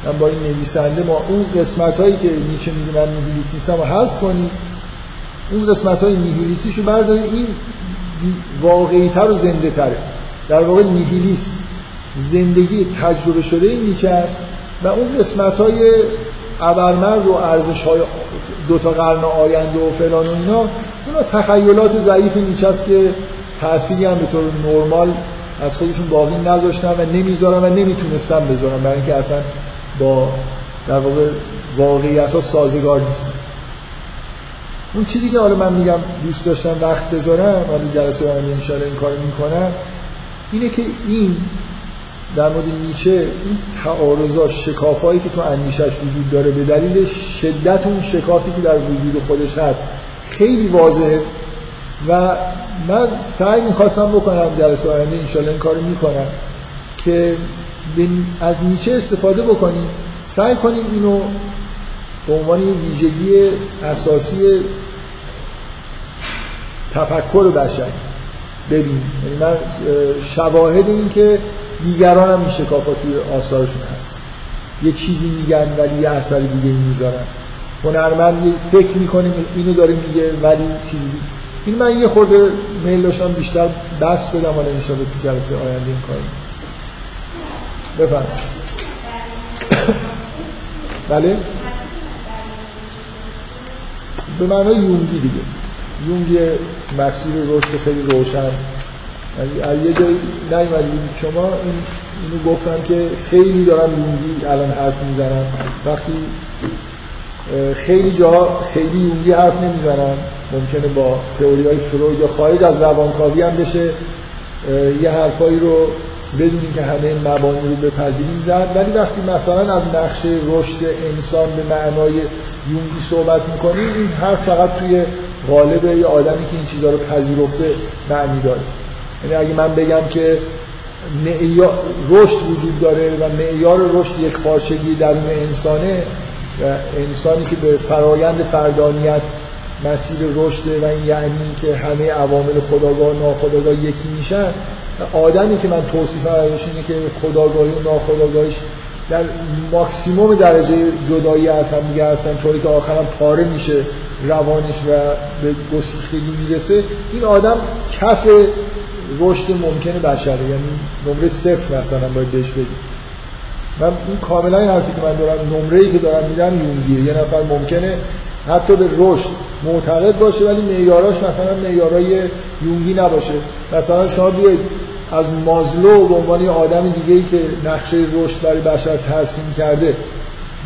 من با این نویسنده ما اون قسمت هایی که نیچه میگه من نیهیلیسیستم رو حذف کنیم اون قسمت های نیهیلیستیشو برداریم. این واقعی تر و زنده تره در واقع نیهیلیسم زندگی تجربه شده این نیچه است و اون قسمت های ابرمرد و ارزش های دو تا قرن آینده و فلان و اینا تخیلات ضعیف نیچه است که تأثیری هم به طور نرمال از خودشون باقی نذاشتن و نمی‌ذارن و نمی‌تونستن بذارن. برای اینکه اصلا با در واقع واقعیت ها سازگار نیستن. اون چیزی که حالا من میگم دوست داشتم وقت بذارم حالا جلسه آینده انشاءالله این کار می‌کنم اینه که این در مورد نیچه این تعارضا شکافایی که تو اندیشش وجود داره به دلیل شدت اون شکافی که در وجود خودش هست خیلی واضحه. و من سعی می‌خواستم بکنم جلسه آینده انشالله این کارو می‌کنم که از نیچه استفاده بکنیم. سعی کنیم اینو به عنوان ویژگی اساسی تفکر بشر ببینیم. یعنی من شواهد این که دیگران هم این توی آثارشون هست. یه چیزی میگن ولی یه اثر دیگه می‌ذارن هنرمند فکر می‌کنیم اینو داره میگه ولی چیزی این من یه خورده میل داشتم بیشتر بس بدم حالا انشاءالله تو جلسه آینده این کار بفرمایید. بله؟ به معنای یونگی دیگه. یونگی مسیر رشد خیلی روشن. یعنی یه جایی نیومد شما این اینو گفتم که خیلی دارم یونگی الان حرف می‌زنم وقتی خیلی جا خیلی یونگی حرف نمی‌زنم. ممکنه با تئوری های فروید یا خارج از روانکاوی هم بشه. یه حرفایی رو بدونی که همه مبانی رو بپذیریم. زد. ولی وقتی مثلا از نقشه رشد انسان به معنای یونگی صحبت می‌کنیم این حرف فقط توی غالب یه آدمی که این چیزها رو پذیرفته معنی داره. یعنی اگه من بگم که رشد وجود داره و معیار رشد یک پارچگی درون انسانه و انسانی که به فرایند فردانیت مسیر رشده و این یعنی که همه عوامل خداگاه و ناخداگاه یکی میشن آدمی که من توصیف ازش اینه که خداگاهی و ناخداگاهیش در ماکسیموم درجه جدایی از هم دیگه هستن طوری که آخرم پاره میشه روانش و به گسیختگی می‌رسه. این آدم کف رشد ممکنه بشره یعنی نمره صفر مثلا باید بهش بدیم. من این کاملا این حرفی که من دارم نمره ای که دارم میدم یونگیه. یه نفر ممکنه حتی به رشد معتقد باشه ولی معیاراش مثلا معیارای یونگی نباشه. مثلا شما بیاید از مازلو به عنوان آدم دیگه ای که نقشه رشد برای بشر ترسیم کرده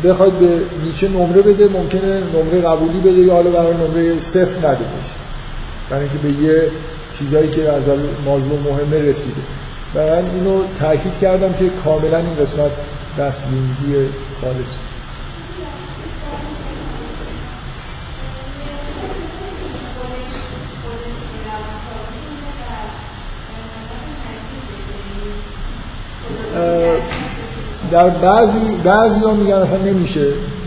بخواد به نیچه نمره بده ممکنه نمره قبولی بده یا حالا برای نمره صفر نده بشه برای اینکه به یه چیزایی که از مازلو مهمه رسیده. و من اینو تاکید کردم که کاملا این قسمت دست یونگی خالص. در بعضی بعضی ها میگن اصلا نمیشه.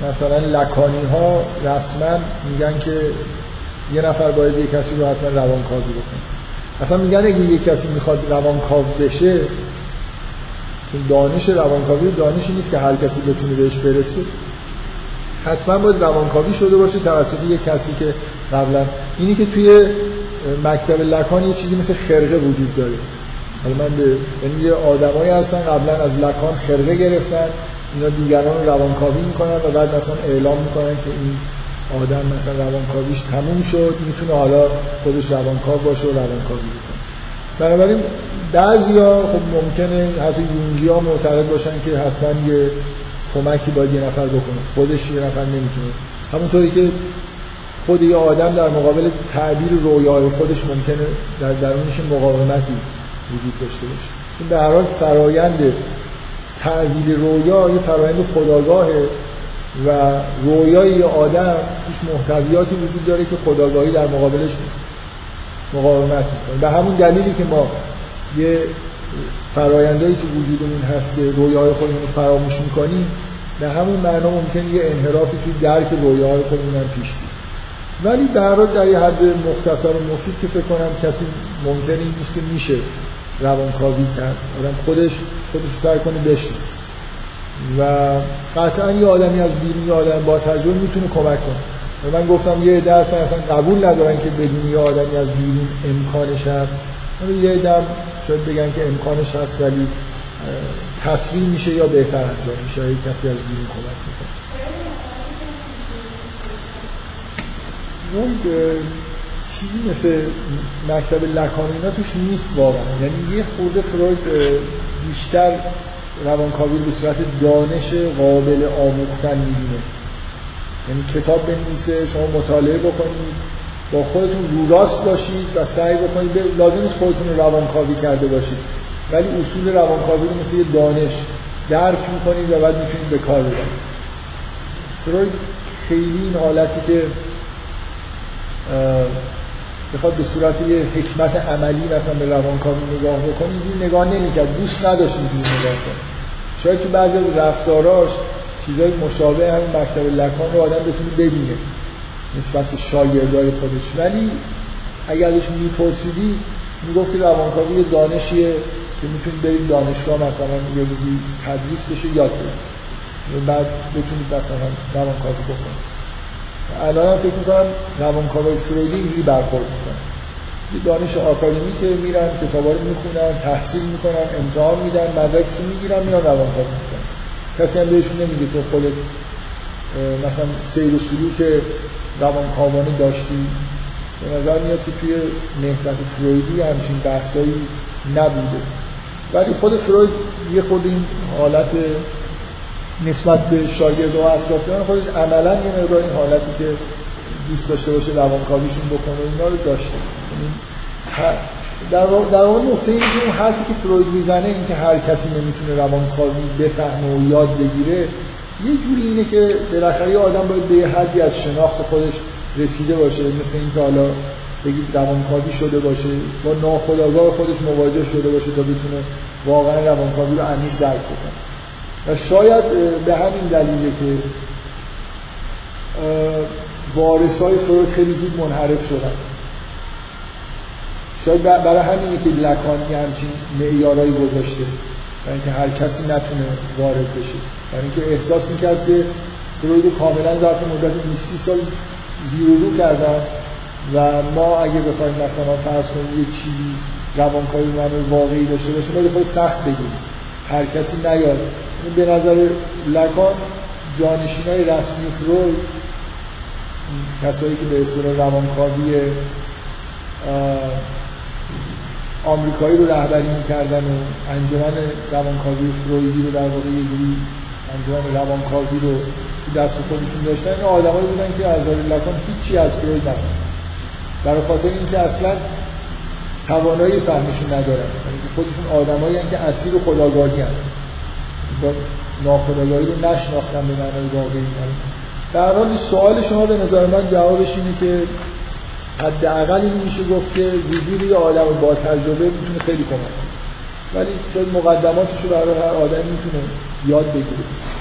مثلا لکانی ها رسما میگن که یه نفر باید یه کسی رو حتما روانکاوی بکنه. اصلا میگن اگه یه کسی می‌خواد روانکاو بشه چون دانش روانکاوی دانشی نیست که هر کسی بتونه بهش برسه. حتما باید روانکاوی شده باشه توسط یه کسی که قبلا اینی که توی مکتب لکان یه چیزی مثل خرقه وجود داره. حالا من به یعنی یه آدمایی هستن قبلا از لکان خرقه گرفتن اینا دیگران رو روانکاوی می‌کنن و بعد مثلا اعلام می‌کنن که این آدم مثلا روانکاویش تموم شد می‌تونه حالا خودش روانکاو باشه و روانکاوی بکنه. بنابراین بعضیا خب ممکنه حتی یونگی ها معتقد باشن که حتما یه کمکی باید یه نفر بکنه. خودش یه نفر نمی‌تونه. همونطوری که خود یه آدم در مقابل تعبیر رویای خودش ممکنه در درونش مقاومتی وجود داشته باشه. چون به هر حال فرایند تعبیر رویا یه فرایند خداگاهه و رویای یه آدم توش محتویاتی وجود داره که خداگاهی در مقابلش مقاومت می‌کنه. به همون دلیلی که ما یه فرایندهایی تو وجودمون هست که رویاهای خودمون رو فراموش می‌کنیم به همون معنا ممکنه یه انحرافی تو درک رویاهای خودمون هم پیش بیاد. ولی در در یه حد مختصر و مفید که فکر کنم کسی ممکنه این نیست که میشه روانکاوی کرد. آدم خودش خودش سعی کنه بشناسه. و قطعا یه آدمی از بیرون یه آدم با تجربه می‌تونه کمک کنه. و من گفتم یه عده اصلا قبول ندارن که بدون یه آدمی از بیرون امکانش هست. یه عده شاید بگن که امکانش هست ولی تصویر میشه یا بهتر انجام میشه یا کسی از بیرون کمک می‌کنه. فروید چیزی مثل مکتب لکان اینا توش نیست واقعا. یعنی یه خورده فروید بیشتر روانکاوی به صورت دانش قابل آموختن می‌بینه. یعنی کتاب بنویسه شما مطالعه بکنید. با خودتون رو راست باشید و سعی بکنید لازم نیست خودتون رو روانکاوی کرده باشید. ولی اصول روانکاوی رو مثل یه دانش درک می‌کنید و بعد می‌تونید به کار ببرید. فروید خیلی این حالتی که بخواد به صورت یه حکمت عملی مثلا به روانکاوی نگاه بکنه اینجوری نگاه نمی‌کرد. دوست نداشت اینجوری نگاه کنه. شاید تو بعضی از رفتاراش چیزای مشابه همین مکتب لکان رو آدم بتونه ببینه. نسبت به شاگردای خودش. ولی اگر ازش میپرسیدی می‌گفت که روانکاوی یه دانشیه که می‌تونید برید دانشگاه مثلا یه روزی تدریس بشه یاد بگیرید بعد بتونید مثلا روانکاوی بکنید. الان فکر می‌کنم روانکاوی فرویدی اینجوری برخورد می‌کنن یه دانش آکادمی که میرن کتابا رو می‌خونن تحصیل می‌کنن امتحان میدن مدرکشون می‌گیرن میان روانکاوی می‌کنن. کسی هم بهشون نمیگه تو خودت مثلا سیر و سلوک روانکاوانه داشتی؟ به نظر میاد که توی نهضت فرویدی همچین بحثایی نبوده. ولی خود فروید یه خود این حالت نسبت به شاگرد و اطرافیان خودش عملا یه مقدار این حالتی که دوست داشته باشه روانکاویشون بکنه اینا رو داشته. یعنی در واقع نقطه اینه که اون حرفی که فروید می‌زنه این که هر کسی نمی‌تونه روانکاوی بفهمه و یاد بگیره یه جوری اینه که بالاخره آدم باید به حدی از شناخت خودش رسیده باشه مثل اینکه حالا بگید روانکاوی شده باشه با ناخودآگاه خودش مواجه شده باشه تا بتونه واقعا روانکاوی رو عمیق درک کنه و شاید به همین دلیله که وارث های فروید خیلی زود منحرف شدن. شاید برای همینه که لکانی همچین معیارایی گذاشته برای اینکه هر کسی نتونه وارد بشه. برای اینکه احساس می‌کرد که فروید کاملا ظرف مدت 20 سال زیر رو کردن و ما اگه بخوایم مثلا فرض کنیم یه چیزی روانکاوی من واقعی داشته باشه باید خود سخت بگیم. هر کسی نیاد. به نظر لکان جانشین های رسمی فروید کسایی که به اصطلاح روانکاوی آمریکایی رو رهبری می‌کردن و انجمن روانکاوی فرویدی رو در واقع یه جوری انجمن روانکاوی رو دست خودشون داشتن. این آدمایی بودن که از لکان هیچی از فروید ندارن برای خاطر اینکه اصلا توانایی فهمشون ندارن. یعنی خودشون آدمایی که اسیر خداگاهی با ناخودآگاهی رو نشناختن به معنای واقعی. در حال سوال شما به نظر من جوابش اینه که حداقل اینو میشه گفت که وجود یه آدم با تجربه می‌تونه خیلی کمک ولی شاید مقدماتش رو برای هر آدمی می‌تونه یاد بگیره